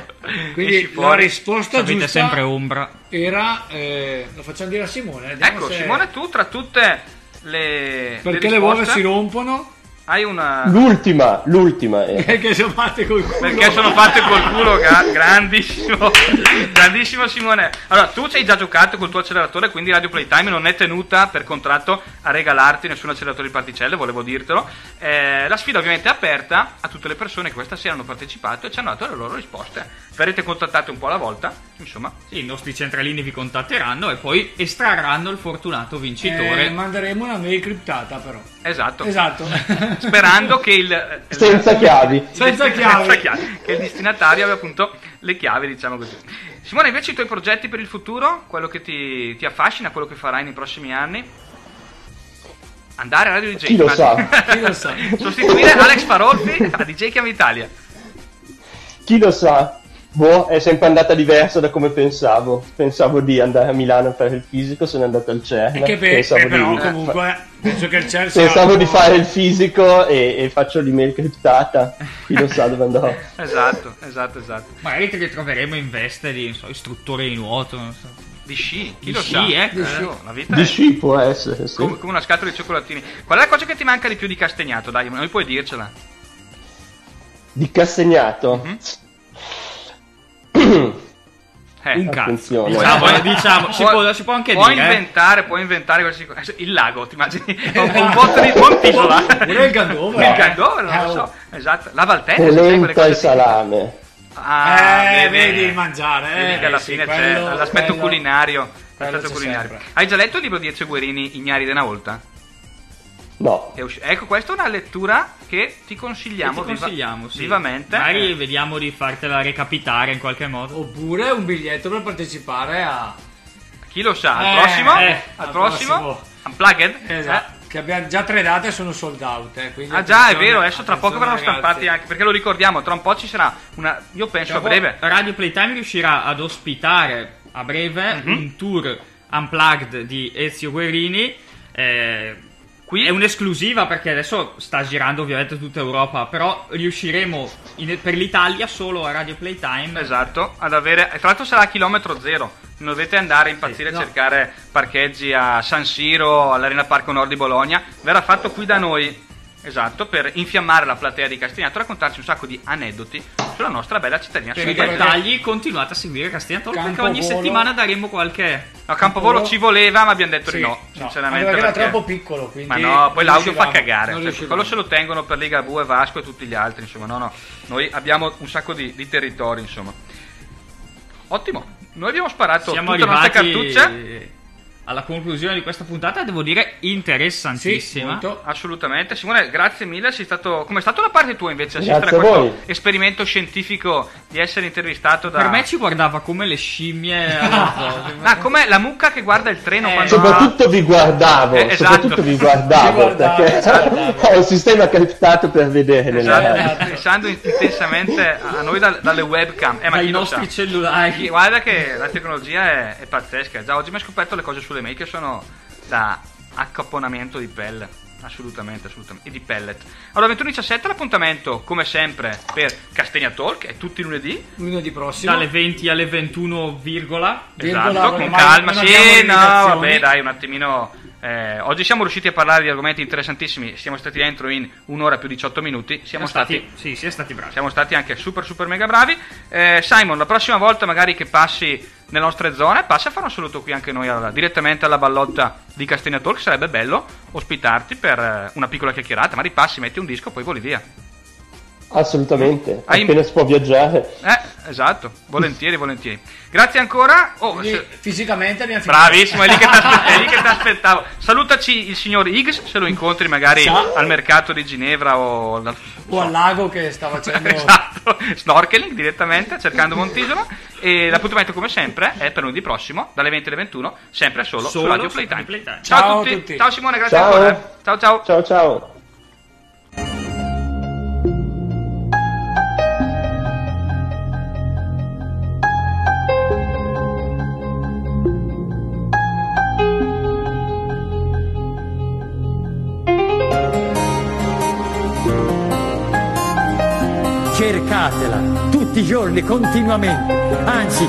Quindi la risposta avete giusta sempre ombra. era... eh, lo facciamo dire a Simone. vediamo ecco se- Simone tu tra tutte le Perché le risposte, uova si rompono? Hai una L'ultima, l'ultima [laughs] è. Perché sono fatte col culo. perché sono fatte col culo gra- grandissimo [laughs] grandissimo Simone allora tu ci hai già giocato col tuo acceleratore quindi Radio Playtime non è tenuta per contratto a regalarti nessun acceleratore di particelle volevo dirtelo Eh, la sfida ovviamente è aperta a tutte le persone che questa sera hanno partecipato e ci hanno dato le loro risposte verrete contattate un po' alla volta insomma Sì, i nostri centralini vi contatteranno e poi estrarranno il fortunato vincitore. Eh, manderemo una mail criptata però. esatto Esatto. [laughs] sperando che il Senza chiavi. [laughs] Senza chiavi. senza [laughs] chiavi, che il destinatario abbia appunto le chiavi, diciamo così. Simone, invece i tuoi progetti per il futuro, quello che ti, ti affascina, quello che farai nei prossimi anni? Andare a Radio DJ. Chi lo sa? Chi lo sa? [laughs] Sostituire Alex Parolfi a DJ Chiama Italia. Chi lo sa? Boh, è sempre andata diversa da come pensavo. Pensavo di andare a Milano a fare il fisico, sono andato al CERN. E che pe- pensavo eh, però di, comunque penso che il Chelsea pensavo di fare il fisico e, e faccio l'email criptata. Chi lo sa dove andrò? [laughs] Esatto, esatto, esatto. Magari ti ritroveremo in veste di non so, istruttore di nuoto. Non so. Di sci, chi Di lo sci, sa? eh? Eh, la vita Di è sci può essere, sì. come, come una scatola di cioccolatini. Qual è la cosa che ti manca di più di Castagnato? Dai, non puoi dircela. Di Castagnato? Mhm. Eh. Un cazzo. Attenzione. Diciamo, eh, diciamo, si, può, si può anche puoi dire. eh. inventare, puoi inventare qualsiasi cosa. Il lago, ti immagini? [laughs] un, un botto di Pontisola. Pure il Gandova. Il Gandova, non Eh, lo oh. so. Esatto. La Valtella, Polenta cose e salame. Ah, Eh, vedi il mangiare, Vedi eh, che alla sì, fine quello- c'è l'aspetto quello- culinario. quello L'aspetto culinario. Hai già letto il libro di Ezio Guerini, Ignari de una volta? No. Ecco, questa è una lettura che ti consigliamo, Che ti viva- consigliamo, sì. vivamente. Magari Eh, vediamo di fartela recapitare in qualche modo. Oppure un biglietto per partecipare a... chi lo sa, al Eh, prossimo? eh, al prossimo? prossimo. Unplugged? Esatto. Che abbiamo già tre date e sono sold out. eh, Ah già, è vero, adesso tra poco verranno stampati anche, perché lo ricordiamo, tra un po' ci sarà una, io penso Tra a breve, Radio Playtime riuscirà ad ospitare a breve Mhm. un tour unplugged di Ezio Guerini. eh, Qui- è un'esclusiva perché adesso sta girando ovviamente tutta Europa, però riusciremo in- per l'Italia solo a Radio Playtime. esatto, ad avere, tra l'altro sarà a chilometro zero, non dovete andare a impazzire Sì, a no. cercare parcheggi a San Siro, all'Arena Parco Nord di Bologna, verrà fatto qui da noi, esatto, per infiammare la platea di Castagnato e raccontarci un sacco di aneddoti sulla nostra bella cittadina. Per i dettagli continuate a seguire Castagnato perché ogni settimana daremo qualche... A Campovolo ci voleva, ma abbiamo detto Sì, di no, no, sinceramente. anche perché era troppo piccolo, quindi Ma no, poi l'audio fa cagare. cioè, quello se lo tengono per Liga Bue, Vasco e tutti gli altri. Insomma, no, no. Noi abbiamo un sacco di, di territori, insomma. Ottimo. Noi abbiamo sparato Siamo tutte le nostre arrivati... alla conclusione di questa puntata, devo dire interessantissima. Assolutamente. Simone, grazie mille. Sei stato... Come è stata la parte tua invece Grazie assistere a a questo voi. esperimento scientifico di essere intervistato da... Per me ci guardava come le scimmie. [laughs] Ah, com'è la mucca che guarda il treno quando... Soprattutto vi guardavo, Eh, esatto. soprattutto vi guardavo, [laughs] perché esatto. ho un sistema criptato per vedere radio. Esatto, pensando intensamente a noi dal- dalle webcam. Eh, ma Dai nostri sa? cellulari. Guarda che la tecnologia è, è pazzesca. Già oggi mi ho scoperto le cose sulle mail che sono da accapponamento di pelle. Assolutamente, assolutamente. E di pellet. Allora, 21.17 l'appuntamento, come sempre, per Castegna Talk, è tutti i lunedì. Lunedì prossimo. Dalle 20 alle 21, virgola. Esatto, con calma. Sì, no, vabbè, dai, un attimino. Eh, oggi siamo riusciti a parlare di argomenti interessantissimi. Siamo stati dentro in un'ora più 18 minuti. Siamo stati, Sì, si è stati bravi. siamo stati anche super, super mega bravi. Eh, Simon, la prossima volta, magari che passi nelle nostre zone, passa a fare un saluto qui anche noi alla- direttamente alla ballotta di Castegna Talk. Sarebbe bello ospitarti per eh, una piccola chiacchierata. Ma ripassi, metti un disco, poi voli via. Assolutamente, Hai- appena si può viaggiare. Eh, esatto, volentieri, volentieri. Grazie ancora. Oh, Quindi, se- fisicamente abbiamo finito. Bravissimo, è lì che ti aspe- è lì che [laughs] ti aspettavo. Salutaci il signor Higgs se lo incontri magari Ciao. al mercato di Ginevra o al O al lago che sta facendo... [laughs] esatto, snorkeling direttamente cercando Montisolo. E l'appuntamento, come sempre, è per lunedì prossimo, dalle 20 alle 21, sempre solo, Solo su Radio Playtime. Playtime. Ciao, Ciao a a tutti. tutti. Ciao Simone, grazie Ciao. ancora. Ciao ciao. Ciao ciao. Cercatela tutti i giorni, continuamente. Anzi,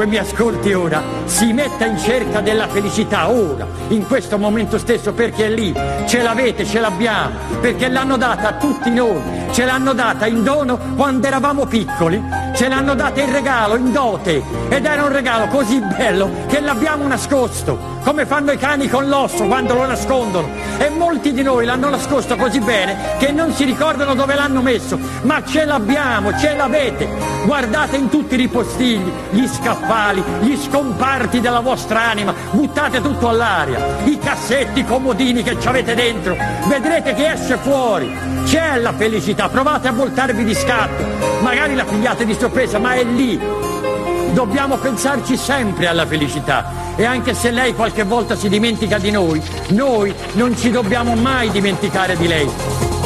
chiunque mi ascolti ora si metta in cerca della felicità ora, in questo momento stesso, perché è lì. Ce l'avete, ce l'abbiamo, perché l'hanno data a tutti noi. Ce l'hanno data in dono quando eravamo piccoli, ce l'hanno data in regalo, in dote. Ed era un regalo così bello che l'abbiamo nascosto, come fanno i cani con l'osso quando lo nascondono. E molti di noi l'hanno nascosto così bene che non si ricordano dove l'hanno messo, ma ce l'abbiamo, ce l'avete. Guardate in tutti i ripostigli, gli scaffali, gli scomparti della vostra anima, buttate tutto all'aria, i cassetti, i comodini che ci avete dentro, vedrete che esce fuori. C'è la felicità, provate a voltarvi di scatto, magari la pigliate di sorpresa, ma è lì. Dobbiamo pensarci sempre alla felicità e anche se lei qualche volta si dimentica di noi, noi non ci dobbiamo mai dimenticare di lei.